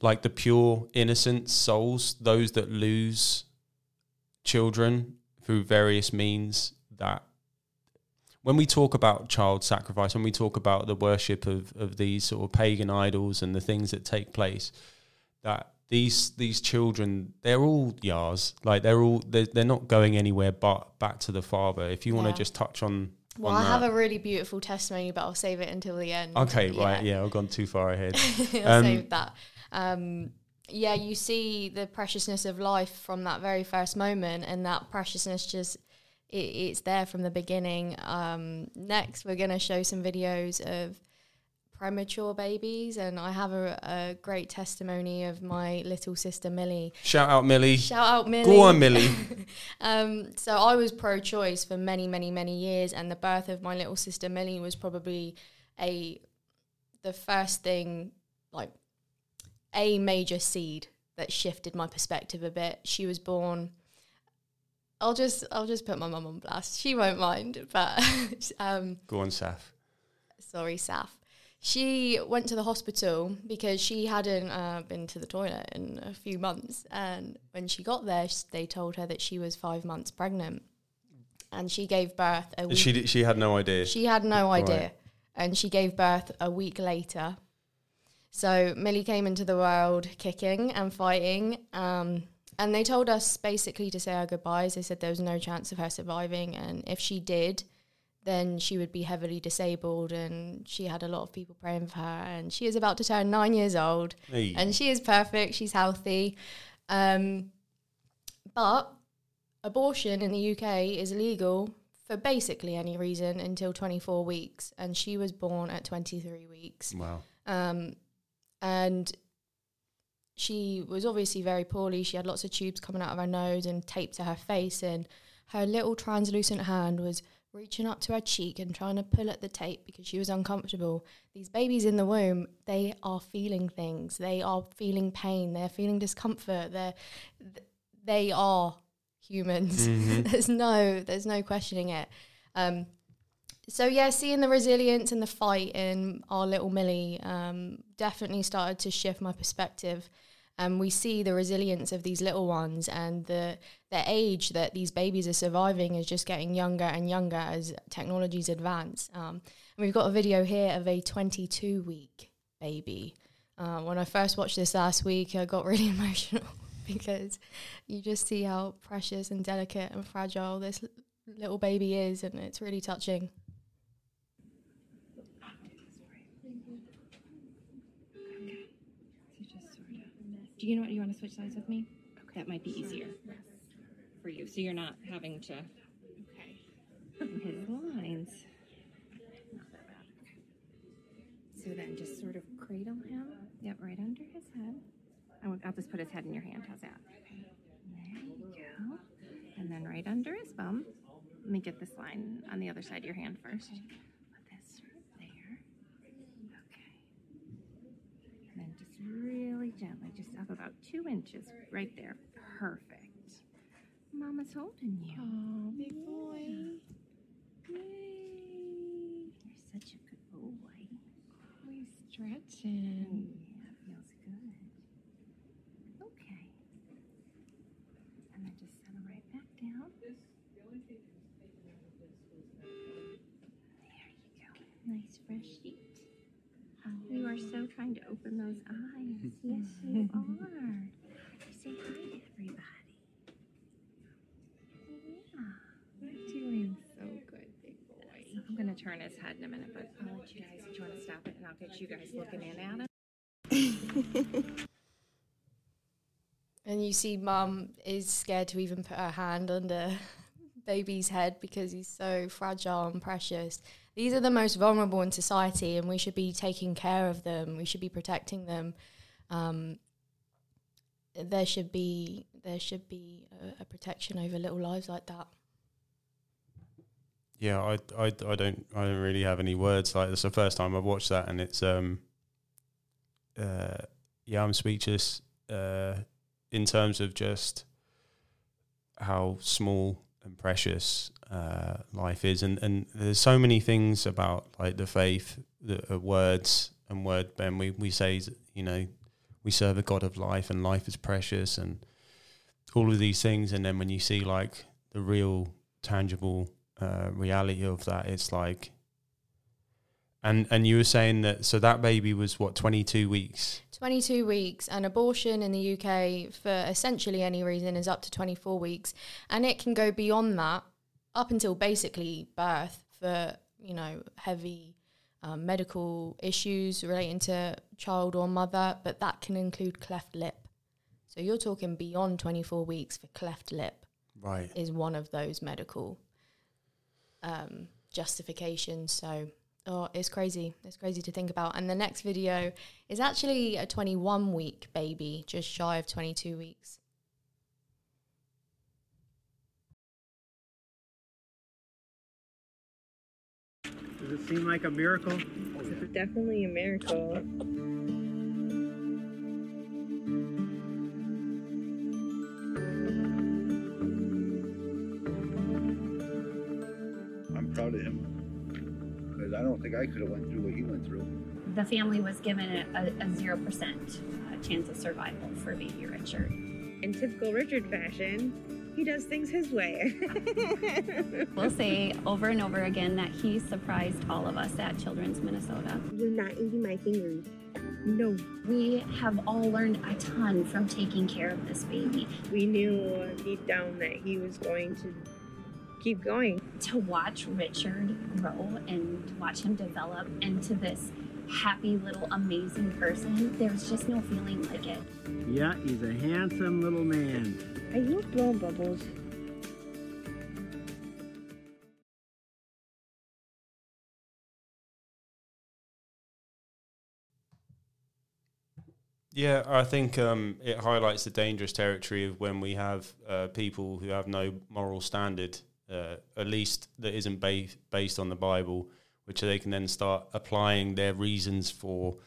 like the pure innocent souls, those that lose children through various means that when we talk about child sacrifice, when we talk about the worship of, of these sort of pagan idols and the things that take place, that these these children they're all yars like they're all they're, they're not going anywhere but back to the father if you want Yeah. to just touch on Well, I have a really beautiful testimony, but I'll save it until the end. okay right yeah i've gone too far ahead I'll Um, save that. Um, yeah, you see the preciousness of life from that very first moment, and that preciousness just it, it's there from the beginning. Um, next, we're going to show some videos of premature babies, and I have a, a great testimony of my little sister Millie. shout out millie Shout out Millie. go on millie Um, so I was pro-choice for many, many, many years, and the birth of my little sister Millie was probably a the first thing, like a major seed that shifted my perspective a bit. She was born. I'll just I'll just put my mum on blast. She won't mind, but um, go on saf sorry, Saf. She went to the hospital because she hadn't uh, been to the toilet in a few months. And when she got there, they told her that she was five months pregnant. And she gave birth a week. she she had no idea She had no idea. Right. And she gave birth a week later. So Millie came into the world kicking and fighting. Um, and they told us basically to say our goodbyes. They said there was no chance of her surviving. And if she did, then she would be heavily disabled. And she had a lot of people praying for her. And she is about to turn nine years old Hey. and she is perfect. She's healthy. Um, but abortion in the UK is illegal for basically any reason until 24 weeks. And she was born at 23 weeks. wow Um, and she was obviously very poorly. She had lots of tubes coming out of her nose and taped to her face. And her little translucent hand was reaching up to her cheek and trying to pull at the tape because she was uncomfortable. These babies in the womb, they are feeling things. They are feeling pain. They're feeling discomfort. They're th- they are humans. there's no there's no questioning it. Um, so yeah, seeing the resilience and the fight in our little Millie um, definitely started to shift my perspective. And we see the resilience of these little ones and the the age that these babies are surviving is just getting younger and younger as technologies advance. Um, and we've got a video here of a 22 week baby. Uh, when I first watched this last week, I got really emotional because you just see how precious and delicate and fragile this little baby is, and it's really touching. So just sort of. Do you know what you want to switch sides with me? That might be easier for you, so you're not having to. Okay. His lines. Not that bad. So then just sort of cradle him. Yep, right under his head. I'll just put his head in your hand. How's that? There you go. And then right under his bum. Let me get this line on the other side of your hand first. Put this there. Okay. And then just really gently, just up about two inches, right there. Perfect. Mama's holding you. Oh, big boy. Yay. You're such a good boy. He's stretching. Yeah, feels good. Okay. And then just settle right back down. There you go. Nice fresh sheet. You are so mm. trying to open those eyes. Yes, you are. Say hi to everybody. Yeah. You're doing so good, big boy. I'm going to turn his head in a minute, but I'll let you guys, do you want to stop it? And I'll get you guys looking in at him. And you see, mum is scared to even put her hand under baby's head because he's so fragile and precious. These are the most vulnerable in society, and we should be taking care of them. We should be protecting them. Um, there should be there should be a, a protection over little lives like that. Yeah, I, I, I don't I don't really have any words. Like it's the first time I've watched that, and it's um, uh, yeah, I'm speechless. Uh, in terms of just how small and precious uh, life is, and and there's so many things about like the faith, the uh, words and word. Ben, we we say you know we serve a God of life, and life is precious, and all of these things. And then when you see like the real tangible uh, reality of that, it's like And and you were saying that so that baby was what twenty two weeks. 22 weeks, and abortion in the UK for essentially any reason is up to 24 weeks, and it can go beyond that up until basically birth for you know heavy um, medical issues relating to child or mother, but that can include cleft lip. So you're talking beyond 24 weeks for cleft lip Right. is one of those medical um, justifications. So, oh, it's crazy. It's crazy to think about. And the next video is actually a 21 week baby, just shy of 22 weeks. Does it seem like a miracle? It's Definitely a miracle. I'm proud of him because I don't think I could have went through what he went through. the family was given a, a, zero percent uh, chance of survival for baby Richard. In typical Richard fashion, he does things his way. We'll say over and over again that he surprised all of us at Children's Minnesota. You're not eating my fingers. No. We have all learned a ton from taking care of this baby. We knew deep down that he was going to keep going. To watch Richard grow and watch him develop into this happy little amazing person, there's just no feeling like it. Yeah, he's a handsome little man. Are you blowing bubbles? Yeah, I think um, it highlights the dangerous territory of when we have uh, people who have no moral standard, uh, at least that isn't ba- based on the Bible, which they can then start applying their reasons for,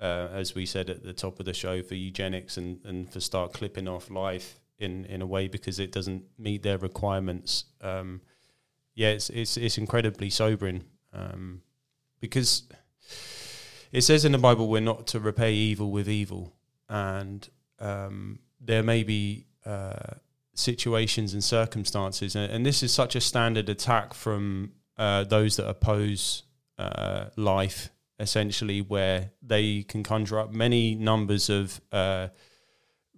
uh, as we said at the top of the show, for eugenics and, and for start clipping off life in, in a way because it doesn't meet their requirements. Um, yeah, it's, it's, it's incredibly sobering um, because it says in the Bible we're not to repay evil with evil, and um, there may be uh, situations and circumstances, and, and, this is such a standard attack from uh, those that oppose uh, life, essentially, where they can conjure up many numbers of uh,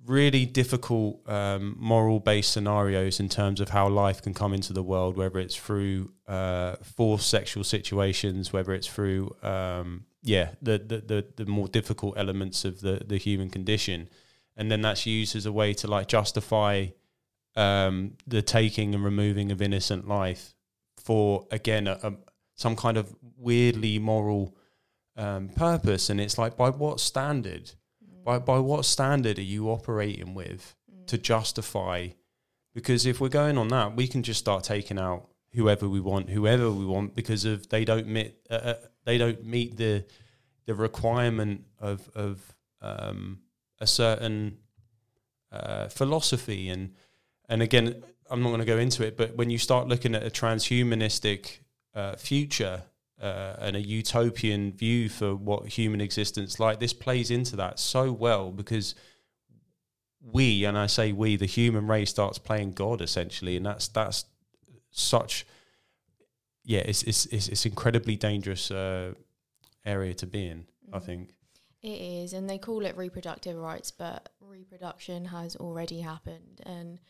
really difficult um, moral based scenarios in terms of how life can come into the world, whether it's through uh, forced sexual situations, whether it's through um, yeah the, the, the the more difficult elements of the the human condition, and then that's used as a way to like justify um, the taking and removing of innocent life for again a, a, some kind of weirdly moral um, purpose, and it's like by what standard? By by what standard are you operating with to justify because if we're going on that we can just start taking out whoever we want whoever we want because of they don't meet uh, uh, they don't meet the the requirement of of um, a certain uh, philosophy. And and again I'm not going to go into it but when you start looking at a transhumanistic uh, future uh, and a utopian view for what human existence like this plays into that so well because we and I say we the human race starts playing God essentially and that's that's such yeah it's it's it's, it's incredibly dangerous uh, area to be in I think. It is, and they call it reproductive rights, but reproduction has already happened, and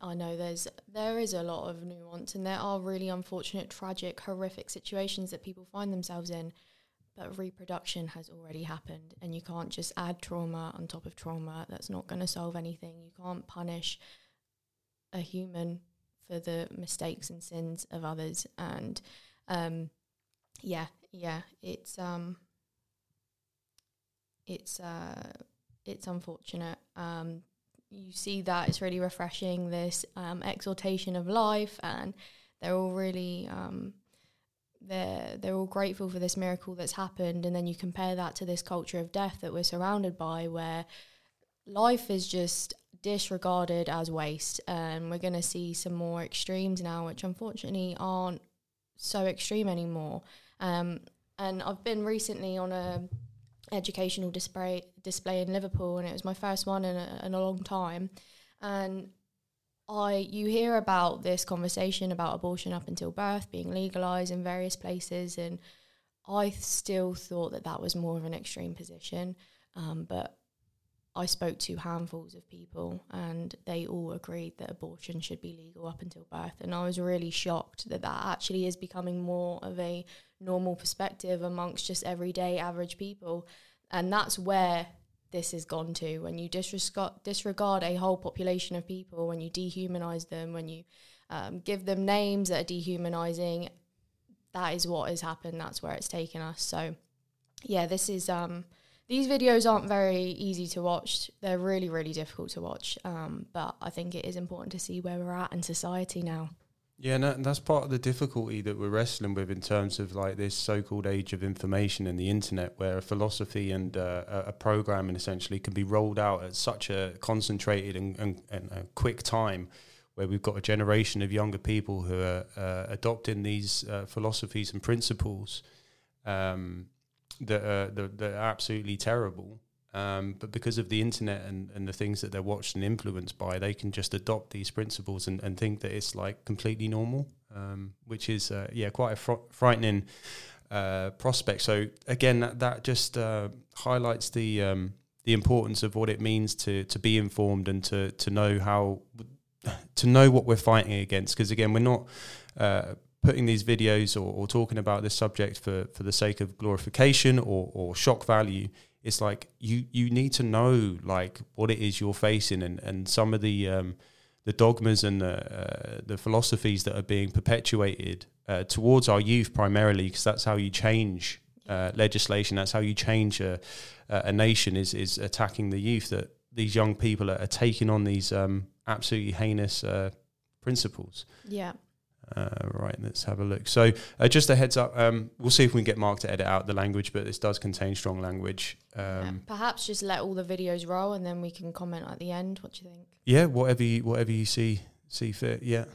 I know there's there is a lot of nuance, and there are really unfortunate, tragic, horrific situations that people find themselves in. But reproduction has already happened, and you can't just add trauma on top of trauma. That's not going to solve anything. You can't punish a human for the mistakes and sins of others. And um, yeah, yeah, it's um, it's uh, it's unfortunate. Um, you see that it's really refreshing. This um, exaltation of life, and they're all really um, they're they're all grateful for this miracle that's happened. And then you compare that to this culture of death that we're surrounded by, where life is just disregarded as waste. And we're going to see some more extremes now, which unfortunately aren't so extreme anymore. Um, and I've been recently on a educational display display in Liverpool, and it was my first one in a, in a long time. And I, you hear about this conversation about abortion up until birth being legalized in various places, and I still thought that that was more of an extreme position, um, but I spoke to handfuls of people and they all agreed that abortion should be legal up until birth. And I was really shocked that that actually is becoming more of a normal perspective amongst just everyday average people. And that's where this has gone to when you disregard, disregard a whole population of people, when you dehumanize them, when you um, give them names that are dehumanizing. That is what has happened. That's where it's taken us. So, yeah, this is. Um, these videos aren't very easy to watch. They're really, really difficult to watch. Um, but I think it is important to see where we're at in society now. Yeah, and that's part of the difficulty that we're wrestling with in terms of like this so-called age of information and the internet, where a philosophy and uh, a program essentially can be rolled out at such a concentrated and, and, and, a quick time, where we've got a generation of younger people who are uh, adopting these uh, philosophies and principles um, that, are, that, that, are absolutely terrible. Um, but because of the internet and, and the things that they're watched and influenced by, they can just adopt these principles and, and think that it's like completely normal, um, which is uh, yeah quite a fr- frightening uh, prospect. So again, that, that just uh, highlights the um, the importance of what it means to to be informed and to to know how to know what we're fighting against. Because again, we're not uh, putting these videos or, or, talking about this subject for, for the sake of glorification or, or shock value it's like you you need to know like what it is you're facing and and some of the um, the dogmas and the uh, the philosophies that are being perpetuated uh, towards our youth primarily because that's how you change uh, legislation. That's how you change a, a nation is is attacking the youth that these young people are, are taking on these um, absolutely heinous uh, principles. Yeah uh, right, let's have a look. So, uh, just a heads up, um, we'll see if we can get Mark to edit out the language, but this does contain strong language. Um, yeah, perhaps just let all the videos roll, and then we can comment at the end. What do you think? Yeah, whatever you, whatever you see see fit. Yeah.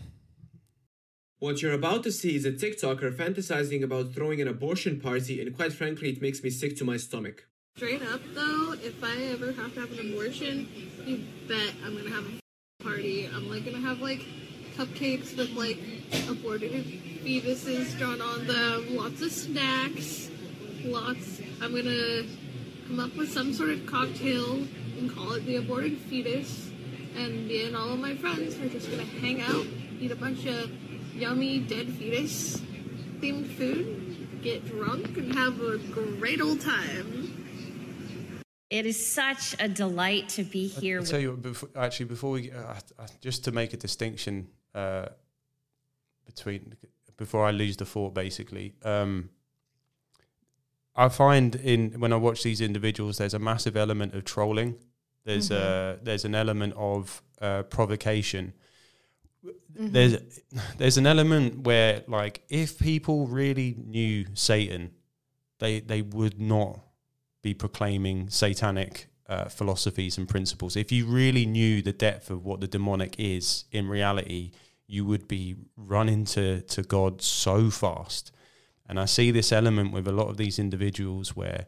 What you're about to see is a TikToker fantasizing about throwing an abortion party, and quite frankly, it makes me sick to my stomach. Straight up, though, if I ever have to have an abortion, you bet I'm gonna have a party. I'm like gonna have like cupcakes with like aborted fetuses drawn on them, lots of snacks, lots. I'm gonna come up with some sort of cocktail and call it the aborted fetus. And me and all of my friends are just gonna hang out, eat a bunch of yummy dead fetus themed food, get drunk, and have a great old time. It is such a delight to be here. I'll tell you, before, actually, before we uh, just to make a distinction uh, between before I lose the thought. Basically, um, I find in when I watch these individuals, there's a massive element of trolling. There's mm-hmm. a there's an element of uh, provocation. Mm-hmm. There's there's an element where like if people really knew Satan, they they would not be proclaiming satanic uh, philosophies and principles. If you really knew the depth of what the demonic is in reality, you would be running to, to God so fast. And I see this element with a lot of these individuals where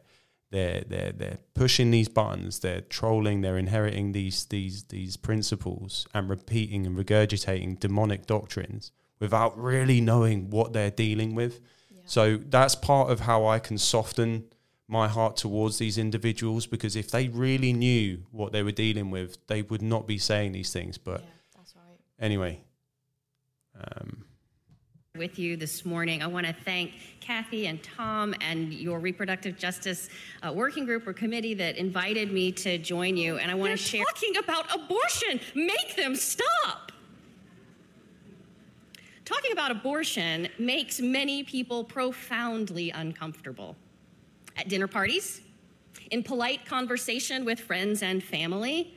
they're they're they're pushing these buttons, they're trolling, they're inheriting these these these principles and repeating and regurgitating demonic doctrines without really knowing what they're dealing with. Yeah. So that's part of how I can soften my heart towards these individuals because if they really knew what they were dealing with, they would not be saying these things. But yeah, that's right. Anyway, um, with you this morning. I want to thank Kathy and Tom and your reproductive justice uh, working group or committee that invited me to join you. And I want to share talking about abortion. Make them stop. Talking about abortion makes many people profoundly uncomfortable. At dinner parties, in polite conversation with friends and family,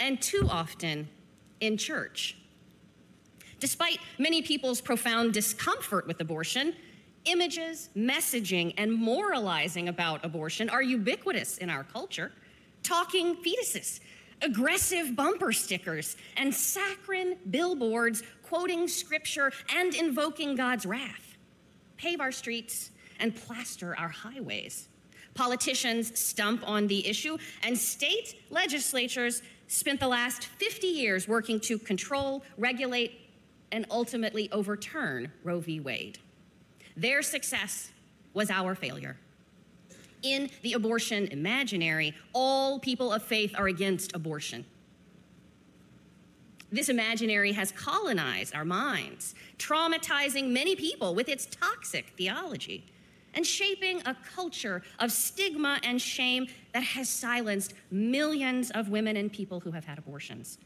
and too often in church. Despite many people's profound discomfort with abortion, images, messaging, and moralizing about abortion are ubiquitous in our culture. Talking fetuses, aggressive bumper stickers, and saccharine billboards quoting scripture and invoking God's wrath pave our streets and plaster our highways. Politicians stump on the issue, and state legislatures spent the last 50 years working to control, regulate, and ultimately overturn Roe v. Wade. Their success was our failure. In the abortion imaginary, all people of faith are against abortion. This imaginary has colonized our minds, traumatizing many people with its toxic theology and shaping a culture of stigma and shame that has silenced millions of women and people who have had abortions,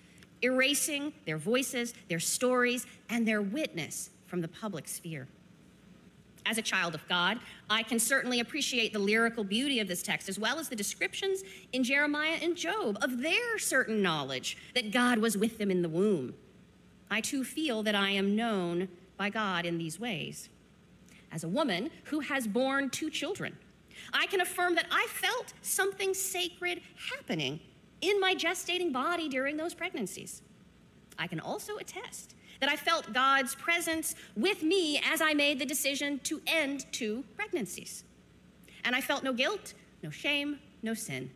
erasing their voices, their stories, and their witness from the public sphere. As a child of God, I can certainly appreciate the lyrical beauty of this text, as well as the descriptions in Jeremiah and Job of their certain knowledge that God was with them in the womb. I too feel that I am known by God in these ways. As a woman who has borne two children, I can affirm that I felt something sacred happening in my gestating body during those pregnancies. I can also attest that I felt God's presence with me as I made the decision to end two pregnancies. And I felt no guilt, no shame, no sin.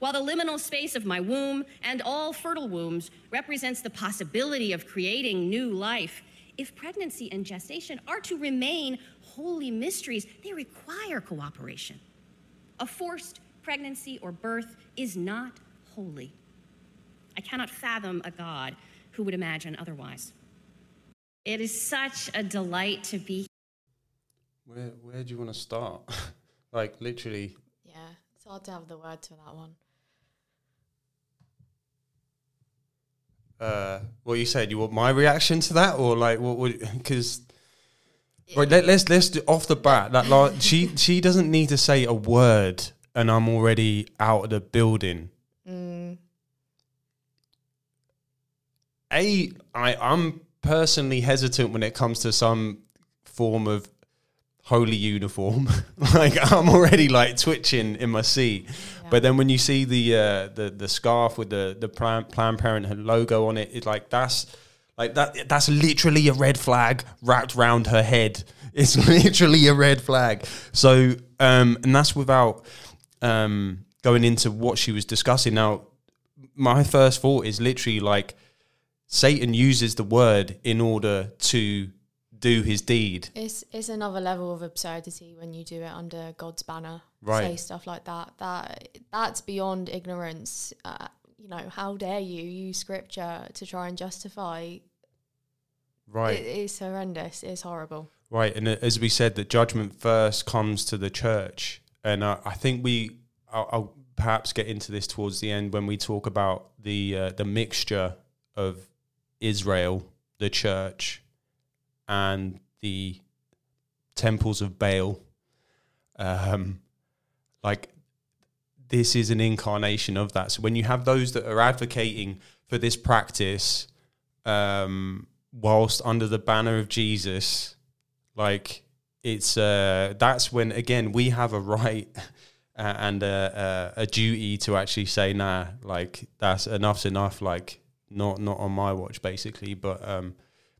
While the liminal space of my womb and all fertile wombs represents the possibility of creating new life, if pregnancy and gestation are to remain holy mysteries, they require cooperation. A forced pregnancy or birth is not holy. I cannot fathom a God who would imagine otherwise. It is such a delight to be. Where where do you want to start? like literally. Yeah, it's hard to have the words for that one. Uh, what you said? You want my reaction to that, or like what would? Because right, let, let's let's do, off the bat that like she she doesn't need to say a word, and I'm already out of the building. Mm. A, I I'm personally hesitant when it comes to some form of holy uniform. like I'm already like twitching in my seat. But then when you see the uh, the the scarf with the the Planned, Planned Parenthood logo on it, it's like that's like that that's literally a red flag wrapped round her head. It's literally a red flag. So um and that's without um going into what she was discussing. Now my first thought is literally like Satan uses the word in order to do his deed. It's it's another level of absurdity when you do it under God's banner. Right. Say stuff like that. That that's beyond ignorance. Uh, you know, how dare you use scripture to try and justify? Right. It, it's horrendous. It's horrible. Right, and as we said, the judgment first comes to the church, and uh, I think we, I'll, I'll, perhaps get into this towards the end when we talk about the uh, the mixture of Israel, the church, and the temples of Baal. Um, like this is an incarnation of that. So when you have those that are advocating for this practice, um, whilst under the banner of Jesus, like it's uh, that's when again we have a right and a, a, a duty to actually say nah, like that's enough's enough. Like not not on my watch, basically. But um,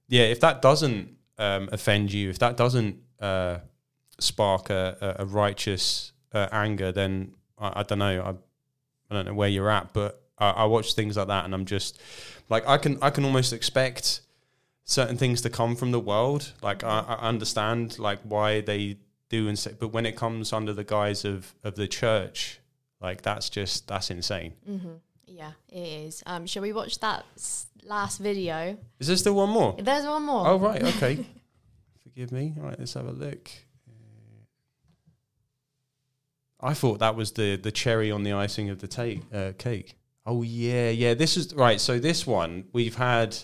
yeah, if that doesn't um, offend you, if that doesn't uh, spark a, a righteous uh, anger, then I, I don't know. I, I don't know where you're at, but I, I watch things like that, and I'm just like I can I can almost expect certain things to come from the world. Like I, I understand like why they do and say, but when it comes under the guise of of the church, like that's just that's insane. Mm-hmm. Yeah, it is. Um, shall we watch that s- last video? Is there still one more? There's one more. Oh right, okay. Forgive me. All right, let's have a look. I thought that was the the cherry on the icing of the ta- uh, cake. Oh yeah, yeah. This is right. So this one we've had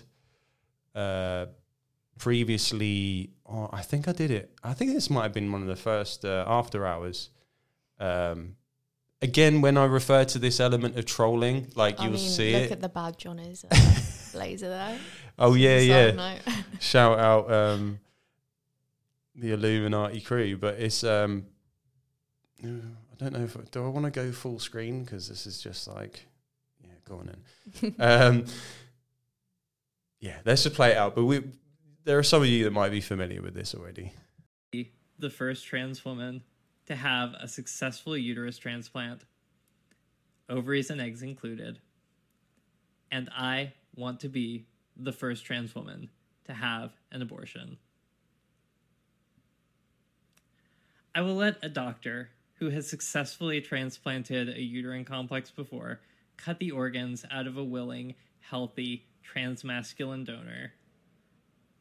uh, previously. Oh, I think I did it. I think this might have been one of the first uh, after hours. Um, again, when I refer to this element of trolling, like I you'll mean, see look it. at the badge on his uh, blazer there. Oh yeah, yeah. Shout out um, the Illuminati crew, but it's um, I don't know if do I want to go full screen because this is just like yeah, go on in. um, yeah, let's just play it out. But we there are some of you that might be familiar with this already. the first trans woman to have a successful uterus transplant, ovaries and eggs included. And I want to be the first trans woman to have an abortion. I will let a doctor who has successfully transplanted a uterine complex before cut the organs out of a willing, healthy, transmasculine donor,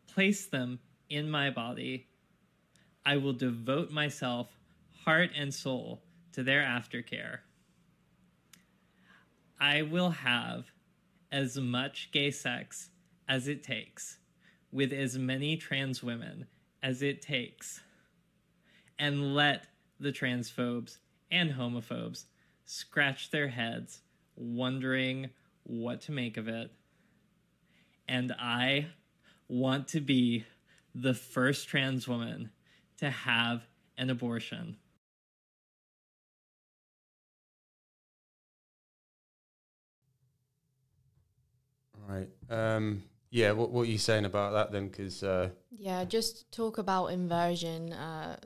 place them in my body. I will devote myself, heart and soul, to their aftercare. I will have as much gay sex as it takes with as many trans women as it takes and let the transphobes and homophobes scratch their heads wondering what to make of it. And I want to be the first trans woman to have an abortion. Right. Um, yeah. What What are you saying about that then? Because uh, Yeah, just talk about inversion. Uh,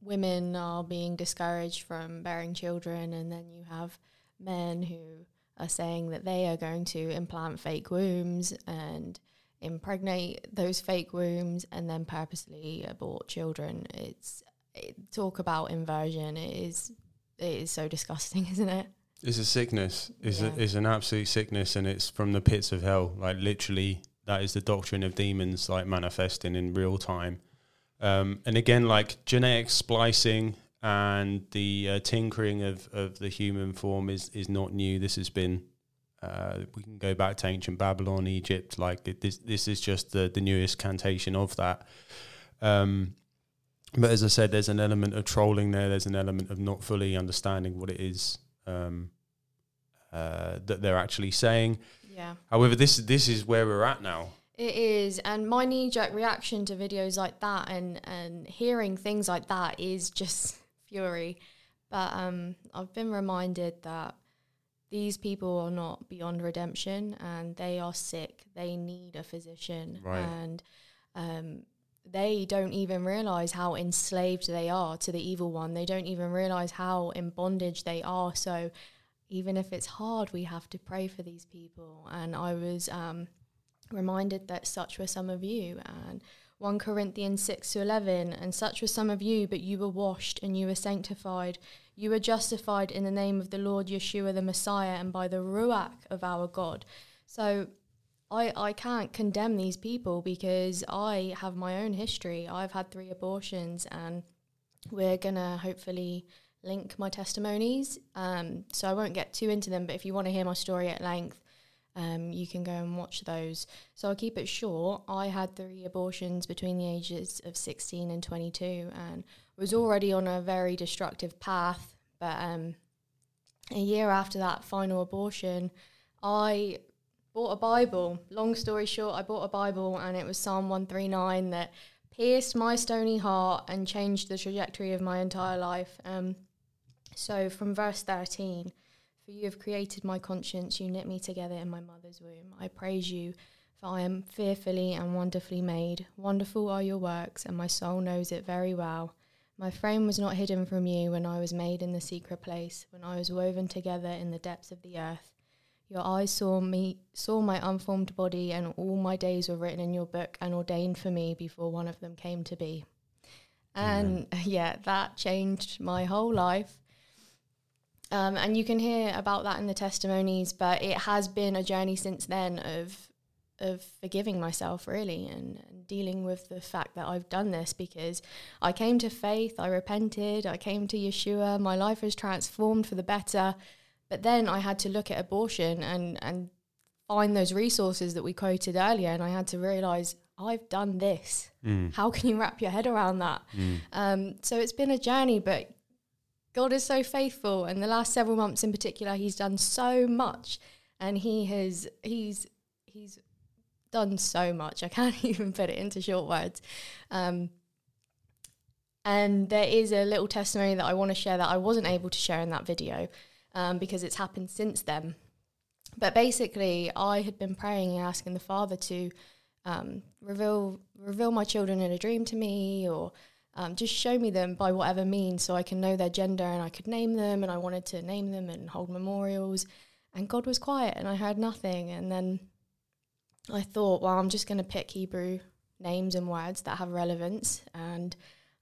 women are being discouraged from bearing children, and then you have men who are saying that they are going to implant fake wombs and impregnate those fake wombs and then purposely abort children. It's it, talk about inversion. It is it is so disgusting, isn't it? it's a sickness. It's Yeah. a, it's an absolute sickness, and it's from the pits of hell. Like literally, that is the doctrine of demons, like manifesting in real time. Um, and again, like genetic splicing and the uh, tinkering of, of the human form is is not new. This has been. Uh, we can go back to ancient Babylon, Egypt. Like it, this, this is just the the newest cantation of that. Um, but as I said, there's an element of trolling there. There's an element of not fully understanding what it is um, uh, that they're actually saying. Yeah. However, this this is where we're at now. It is, and my knee jerk reaction to videos like that and and hearing things like that is just fury. But um, I've been reminded that these people are not beyond redemption, and they are sick. They need a physician, Right. and um, they don't even realize how enslaved they are to the evil one. They don't even realize how in bondage they are. So even if it's hard, we have to pray for these people. And I was um, reminded that such were some of you. And 1 Corinthians 6 to 11, and such were some of you, but you were washed and you were sanctified. You were justified in the name of the Lord Yeshua the Messiah and by the Ruach of our God. So I, I can't condemn these people because I have my own history. I've had three abortions and we're going to hopefully link my testimonies. Um, so I won't get too into them, but if you want to hear my story at length, um, you can go and watch those. So I'll keep it short. I had three abortions between the ages of 16 and 22 and was already on a very destructive path. But um, a year after that final abortion, I bought a Bible. Long story short, I bought a Bible and it was Psalm 139 that pierced my stony heart and changed the trajectory of my entire life. Um, so from verse 13, for you have created my conscience, you knit me together in my mother's womb. I praise you, for I am fearfully and wonderfully made. Wonderful are your works, and my soul knows it very well. My frame was not hidden from you when I was made in the secret place, when I was woven together in the depths of the earth. Your eyes saw me, saw my unformed body, and all my days were written in your book and ordained for me before one of them came to be. And yeah, that changed my whole life. Um, and you can hear about that in the testimonies, but it has been a journey since then of of forgiving myself really and, and dealing with the fact that I've done this because I came to faith, I repented, I came to Yeshua, my life was transformed for the better. But then I had to look at abortion and, and find those resources that we quoted earlier, and I had to realize I've done this. Mm. How can you wrap your head around that? Um, so it's been a journey, but God is so faithful, and the last several months in particular, He's done so much, and He has He's He's done so much. I can't even put it into short words. Um, and there is a little testimony that I want to share that I wasn't able to share in that video um, because it's happened since then. But basically, I had been praying and asking the Father to um, reveal reveal my children in a dream to me, or um, just show me them by whatever means, so I can know their gender and I could name them. And I wanted to name them and hold memorials. And God was quiet, and I heard nothing. And then I thought, well, I'm just going to pick Hebrew names and words that have relevance. And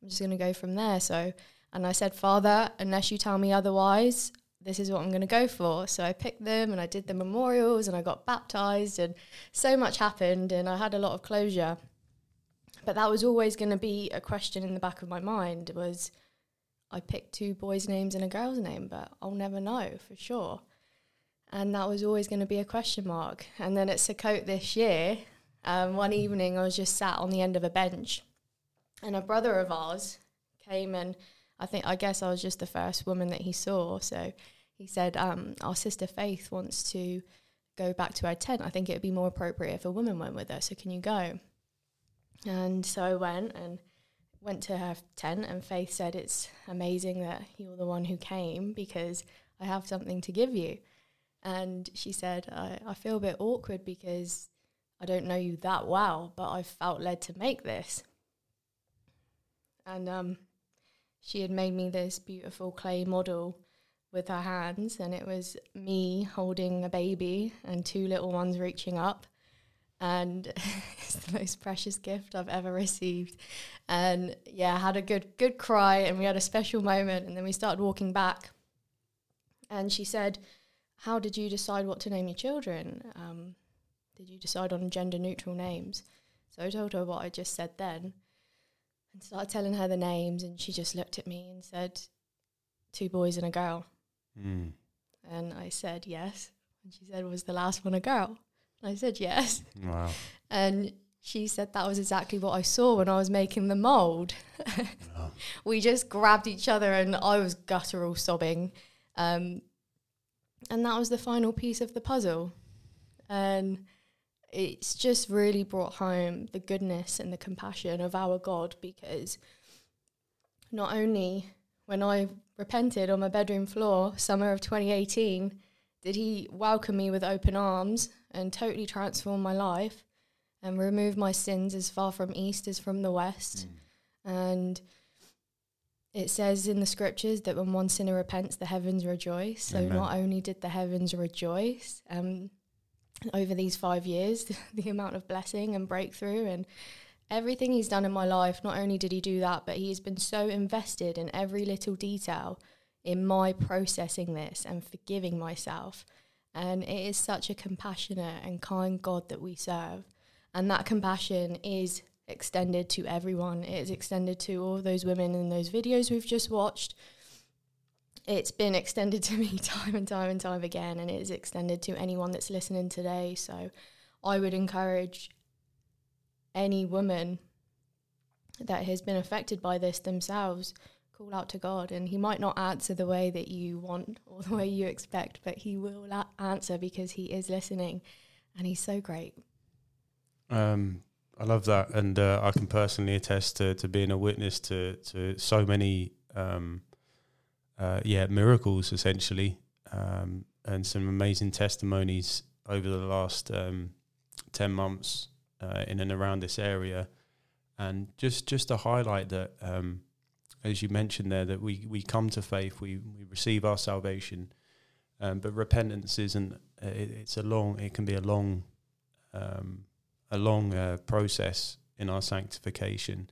I'm just going to go from there. So, and I said, Father, unless you tell me otherwise, this is what I'm going to go for. So I picked them and I did the memorials and I got baptized and so much happened and I had a lot of closure. But that was always going to be a question in the back of my mind was I picked two boys' names and a girl's name, but I'll never know for sure. And that was always going to be a question mark. And then at Sukkot this year, um, one evening I was just sat on the end of a bench and a brother of ours came and I think I guess I was just the first woman that he saw. So he said, um, "Our sister Faith wants to go back to her tent. I think it would be more appropriate if a woman went with her. So can you go?" And so I went and went to her tent, and Faith said, "It's amazing that you're the one who came because I have something to give you." And she said, I, I feel a bit awkward because I don't know you that well, but I felt led to make this. And um, she had made me this beautiful clay model with her hands, and it was me holding a baby and two little ones reaching up. And it's the most precious gift I've ever received. And yeah, I had a good good cry, and we had a special moment, and then we started walking back. And she said, "How did you decide what to name your children? Um, did you decide on gender neutral names?" So I told her what I just said then, and started telling her the names, and she just looked at me and said, two boys and a girl. Mm. And I said, yes. And she said, was the last one a girl? I said, yes. Wow. And she said that was exactly what I saw when I was making the mold. We just grabbed each other and I was guttural sobbing. Um, and that was the final piece of the puzzle. And it's just really brought home the goodness and the compassion of our God because not only when I repented on my bedroom floor, summer of 2018, did He welcome me with open arms and totally transform my life and remove my sins as far from east as from the west. And it says in the scriptures that when one sinner repents, the heavens rejoice. So Amen. not only did the heavens rejoice, um, over these five years, the amount of blessing and breakthrough and everything he's done in my life, not only did he do that, but he's been so invested in every little detail in my processing this and forgiving myself. And it is such a compassionate and kind God that we serve. And that compassion is extended to everyone. It is extended to all those women in those videos we've just watched. It's been extended to me time and time and time again, and it is extended to anyone that's listening today. So I would encourage any woman that has been affected by this themselves call out to God and he might not answer the way that you want or the way you expect but he will answer because he is listening and he's so great. Um, I love that, and uh, I can personally attest to, to being a witness to to so many, um, uh, yeah, miracles essentially, um, and some amazing testimonies over the last um, ten months uh, in and around this area, and just just to highlight that, um, as you mentioned there, that we we come to faith, we we receive our salvation, um, but repentance isn't. uh, It, it's a long. It can be a long. Um, a long uh, process in our sanctification.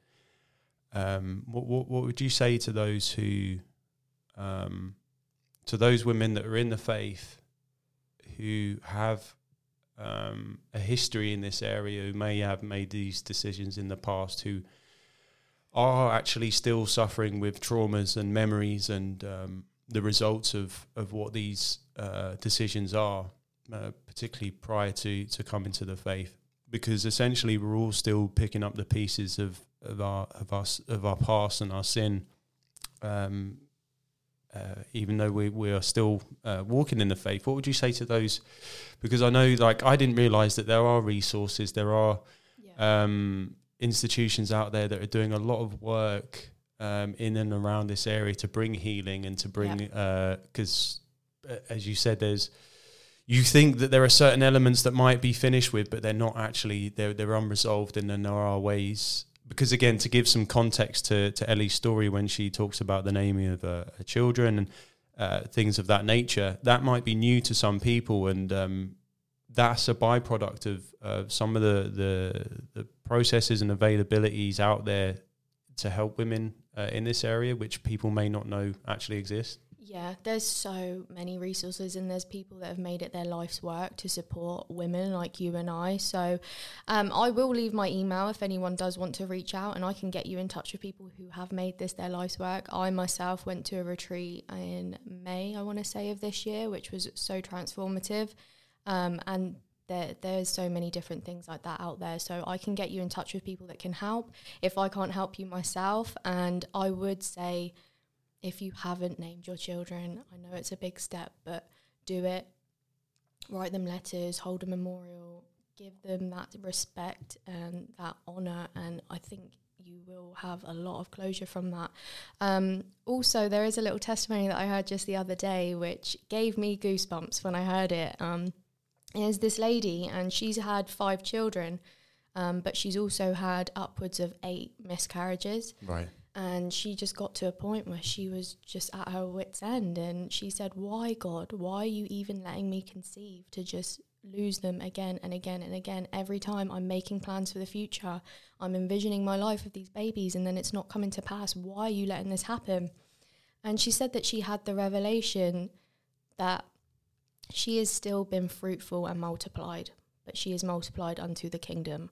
Um, what, what what would you say to those who, um, to those women that are in the faith, who have um, a history in this area, who may have made these decisions in the past, who are actually still suffering with traumas and memories and um, the results of of what these uh, decisions are, uh, particularly prior to to coming to the faith because essentially we're all still picking up the pieces of of our of us of our past and our sin, um, uh, even though we we are still uh, walking in the faith. What would you say to those? Because I know, like, I didn't realize that there are resources, there are um, institutions out there that are doing a lot of work um, in and around this area to bring healing and to bring because, uh, as you said, there's you think that there are certain elements that might be finished with, but they're not actually they're they're unresolved, and then there are ways. Because again, to give some context to to Ellie's story when she talks about the naming of uh, her children and uh, things of that nature, that might be new to some people, and um, that's a byproduct of uh, some of the, the the processes and availabilities out there to help women uh, in this area, which people may not know actually exist? Yeah, there's so many resources, and there's people that have made it their life's work to support women like you and I. So, um, I will leave my email if anyone does want to reach out, and I can get you in touch with people who have made this their life's work. I myself went to a retreat in May, I want to say, of this year, which was so transformative. Um, and there, there's so many different things like that out there. So I can get you in touch with people that can help if I can't help you myself. And I would say, if you haven't named your children, I know it's a big step, but do it. Write them letters, hold a memorial, give them that respect and that honour. And I think you will have a lot of closure from that. Um, also, there is a little testimony that I heard just the other day, which gave me goosebumps when I heard it. Um, is this lady, and she's had five children, um, but she's also had upwards of eight miscarriages. Right. And she just got to a point where she was just at her wits' end. And she said, Why, God? Why are you even letting me conceive to just lose them again and again and again? Every time I'm making plans for the future, I'm envisioning my life with these babies, and then it's not coming to pass. Why are you letting this happen? And she said that she had the revelation that she has still been fruitful and multiplied, but she is multiplied unto the kingdom.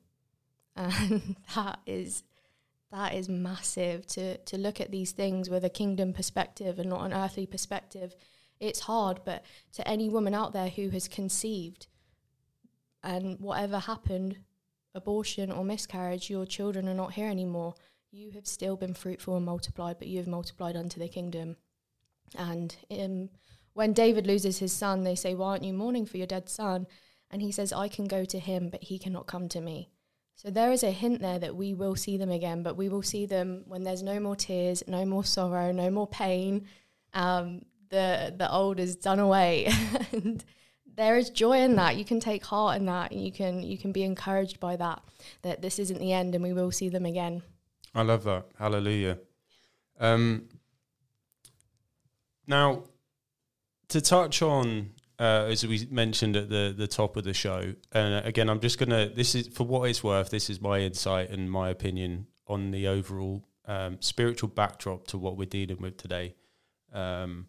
And that is that is massive to to look at these things with a kingdom perspective and not an earthly perspective. It's hard, but to any woman out there who has conceived and whatever happened, abortion or miscarriage, your children are not here anymore. You have still been fruitful and multiplied, but you have multiplied unto the kingdom. And um, when David loses his son, they say, Why aren't you mourning for your dead son? And he says, I can go to him, but he cannot come to me. So there is a hint there that we will see them again, but we will see them when there's no more tears, no more sorrow, no more pain. Um, the the old is done away, and there is joy in that. You can take heart in that, you can you can be encouraged by that. That this isn't the end, and we will see them again. I love that. Hallelujah. Um, now, to touch on uh, as we mentioned at the the top of the show, and again, I'm just gonna. This is for what it's worth. This is my insight and my opinion on the overall um, spiritual backdrop to what we're dealing with today. Um,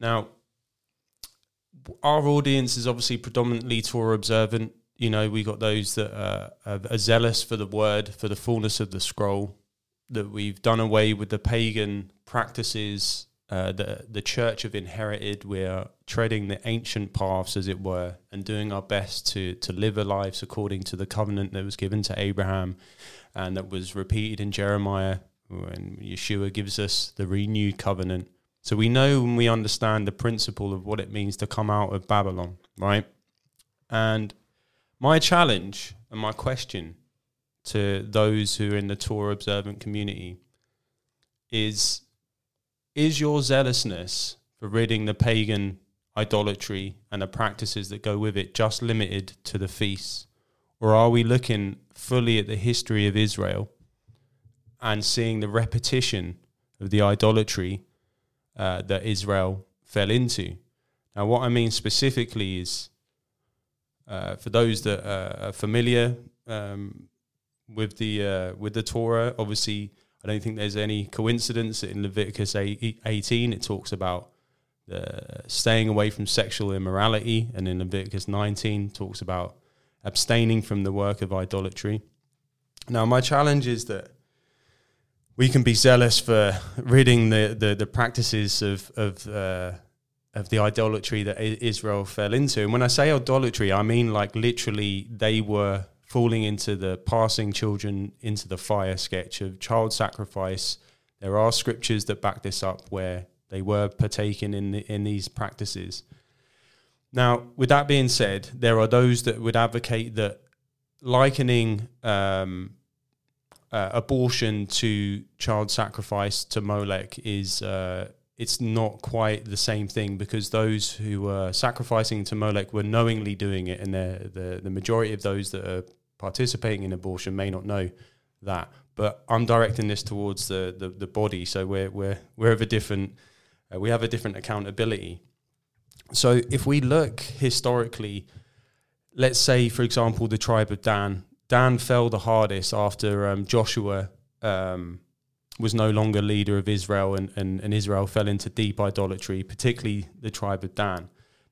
now, our audience is obviously predominantly Torah observant. You know, we got those that are, are zealous for the word, for the fullness of the scroll. That we've done away with the pagan practices uh, the the church have inherited. We're treading the ancient paths, as it were, and doing our best to to live our lives according to the covenant that was given to Abraham, and that was repeated in Jeremiah when Yeshua gives us the renewed covenant. So we know and we understand the principle of what it means to come out of Babylon, right? And my challenge and my question to those who are in the Torah observant community is is your zealousness for ridding the pagan idolatry and the practices that go with it just limited to the feasts? Or are we looking fully at the history of Israel and seeing the repetition of the idolatry uh, that Israel fell into? Now, what I mean specifically is uh, for those that are familiar um, with the uh, with the Torah, obviously I don't think there's any coincidence in Leviticus 18 it talks about uh, staying away from sexual immorality, and in Leviticus 19 talks about abstaining from the work of idolatry. Now, my challenge is that we can be zealous for ridding the, the, the practices of of uh, of the idolatry that Israel fell into. And when I say idolatry, I mean like literally they were falling into the passing children into the fire sketch of child sacrifice. There are scriptures that back this up where they were partaking in the, in these practices. Now, with that being said, there are those that would advocate that likening um, uh, abortion to child sacrifice to Molech is uh, it's not quite the same thing because those who were sacrificing to Molech were knowingly doing it, and the the majority of those that are participating in abortion may not know that. But I'm directing this towards the, the, the body, so we're we're we're of a different uh, we have a different accountability. So if we look historically, let's say for example the tribe of Dan, Dan fell the hardest after um, Joshua um, was no longer leader of Israel, and, and, and Israel fell into deep idolatry, particularly the tribe of Dan.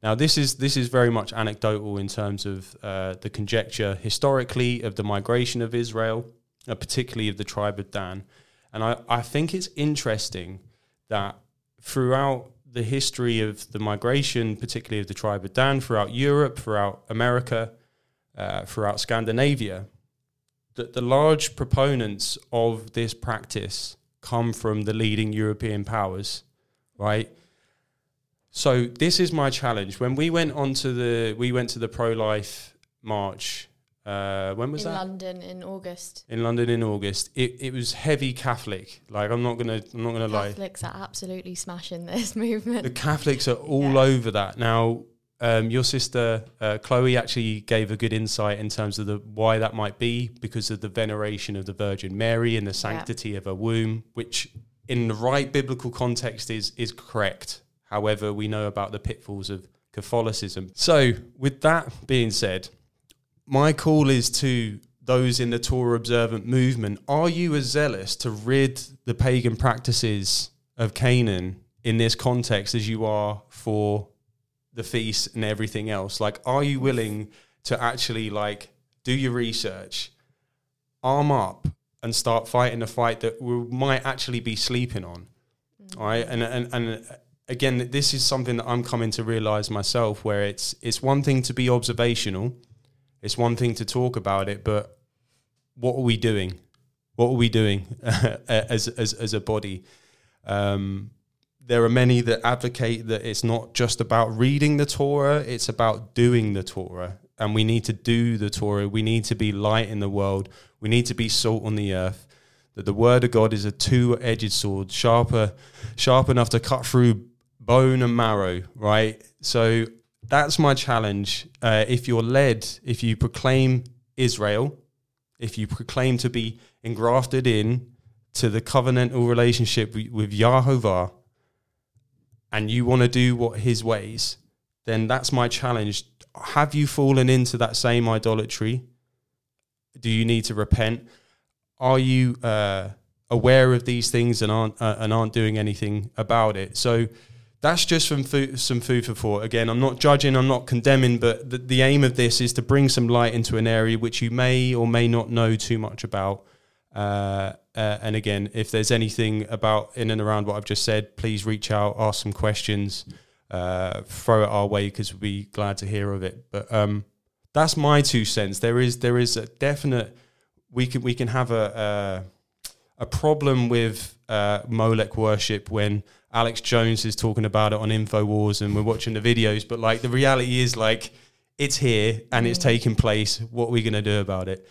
Now, this is this is very much anecdotal in terms of uh, the conjecture historically of the migration of Israel, uh, particularly of the tribe of Dan. And I, I think it's interesting that throughout the history of the migration, particularly of the tribe of Dan, throughout Europe, throughout America, uh, throughout Scandinavia, that the large proponents of this practice come from the leading European powers, right? So this is my challenge. When we went on to the we went to the pro life march. Uh, when was in that? In London in August. In London in August. It, it was heavy Catholic. Like I'm not gonna I'm not gonna lie. Catholics are absolutely smashing this movement. The Catholics are all over that. Now, um, your sister uh, Chloe actually gave a good insight in terms of the why that might be because of the veneration of the Virgin Mary and the sanctity of her womb, which in the right biblical context is is correct. However, we know about the pitfalls of Catholicism. So, with that being said, my call is to those in the Torah observant movement. Are you as zealous to rid the pagan practices of Canaan in this context as you are for the feast and everything else? Like, are you willing to actually like do your research, arm up, and start fighting a fight that we might actually be sleeping on? Mm. All right, and and and again, this is something that I'm coming to realize myself. Where it's it's one thing to be observational, it's one thing to talk about it, but what are we doing? What are we doing as as as a body? Um, there are many that advocate that it's not just about reading the Torah; it's about doing the Torah, and we need to do the Torah. We need to be light in the world. We need to be salt on the earth. That the word of God is a two-edged sword, sharper, sharp enough to cut through bone and marrow, right? So that's my challenge. Uh, if you're led, if you proclaim Israel, if you proclaim to be engrafted in to the covenantal relationship with Yahovah, and you want to do what His ways, then that's my challenge. Have you fallen into that same idolatry? Do you need to repent? Are you uh, aware of these things and aren't uh, and aren't doing anything about it? So that's just some food, some food for thought. Again, I'm not judging, I'm not condemning, but the, the, aim of this is to bring some light into an area which you may or may not know too much about. Uh, uh, and again, if there's anything about in and around what I've just said, please reach out, ask some questions, uh, throw it our way because we'd be glad to hear of it. But um, that's my two cents. There is there is a definite we can we can have a a, a problem with uh, Molech worship when Alex Jones is talking about it on Infowars and we're watching the videos. But like the reality is like it's here and mm. it's taking place. What are we going to do about it?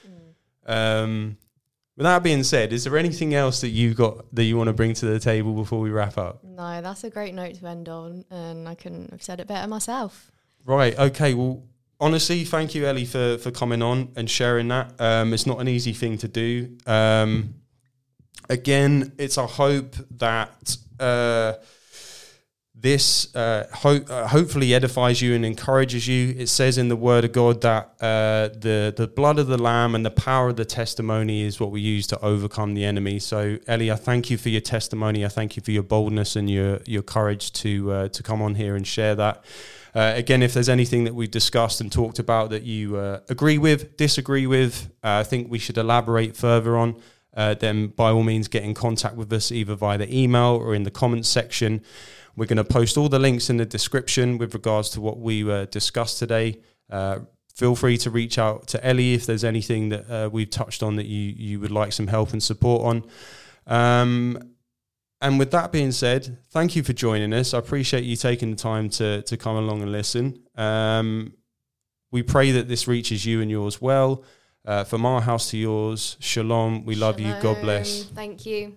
Mm. Um, with that being said, is there anything else that you got that you want to bring to the table before we wrap up? No, that's a great note to end on, and I couldn't have said it better myself. Right. Okay. Well, honestly, thank you, Ellie, for for coming on and sharing that. Um, it's not an easy thing to do. Um, again, it's our hope that uh, this uh, ho- uh, hopefully edifies you and encourages you. It says in the Word of God that uh, the the blood of the Lamb and the power of the testimony is what we use to overcome the enemy. So, Ellie, I thank you for your testimony. I thank you for your boldness and your your courage to uh, to come on here and share that. Uh, again, if there's anything that we've discussed and talked about that you uh, agree with, disagree with, I think we should elaborate further on uh, then by all means get in contact with us either via the email or in the comments section. We're going to post all the links in the description with regards to what we uh, discussed today. Uh, feel free to reach out to Ellie if there's anything that uh, we've touched on that you, you would like some help and support on. Um, and with that being said, thank you for joining us. I appreciate you taking the time to, to come along and listen. Um, we pray that this reaches you and yours well. Uh, from our house to yours, shalom. We love you. God bless. Thank you.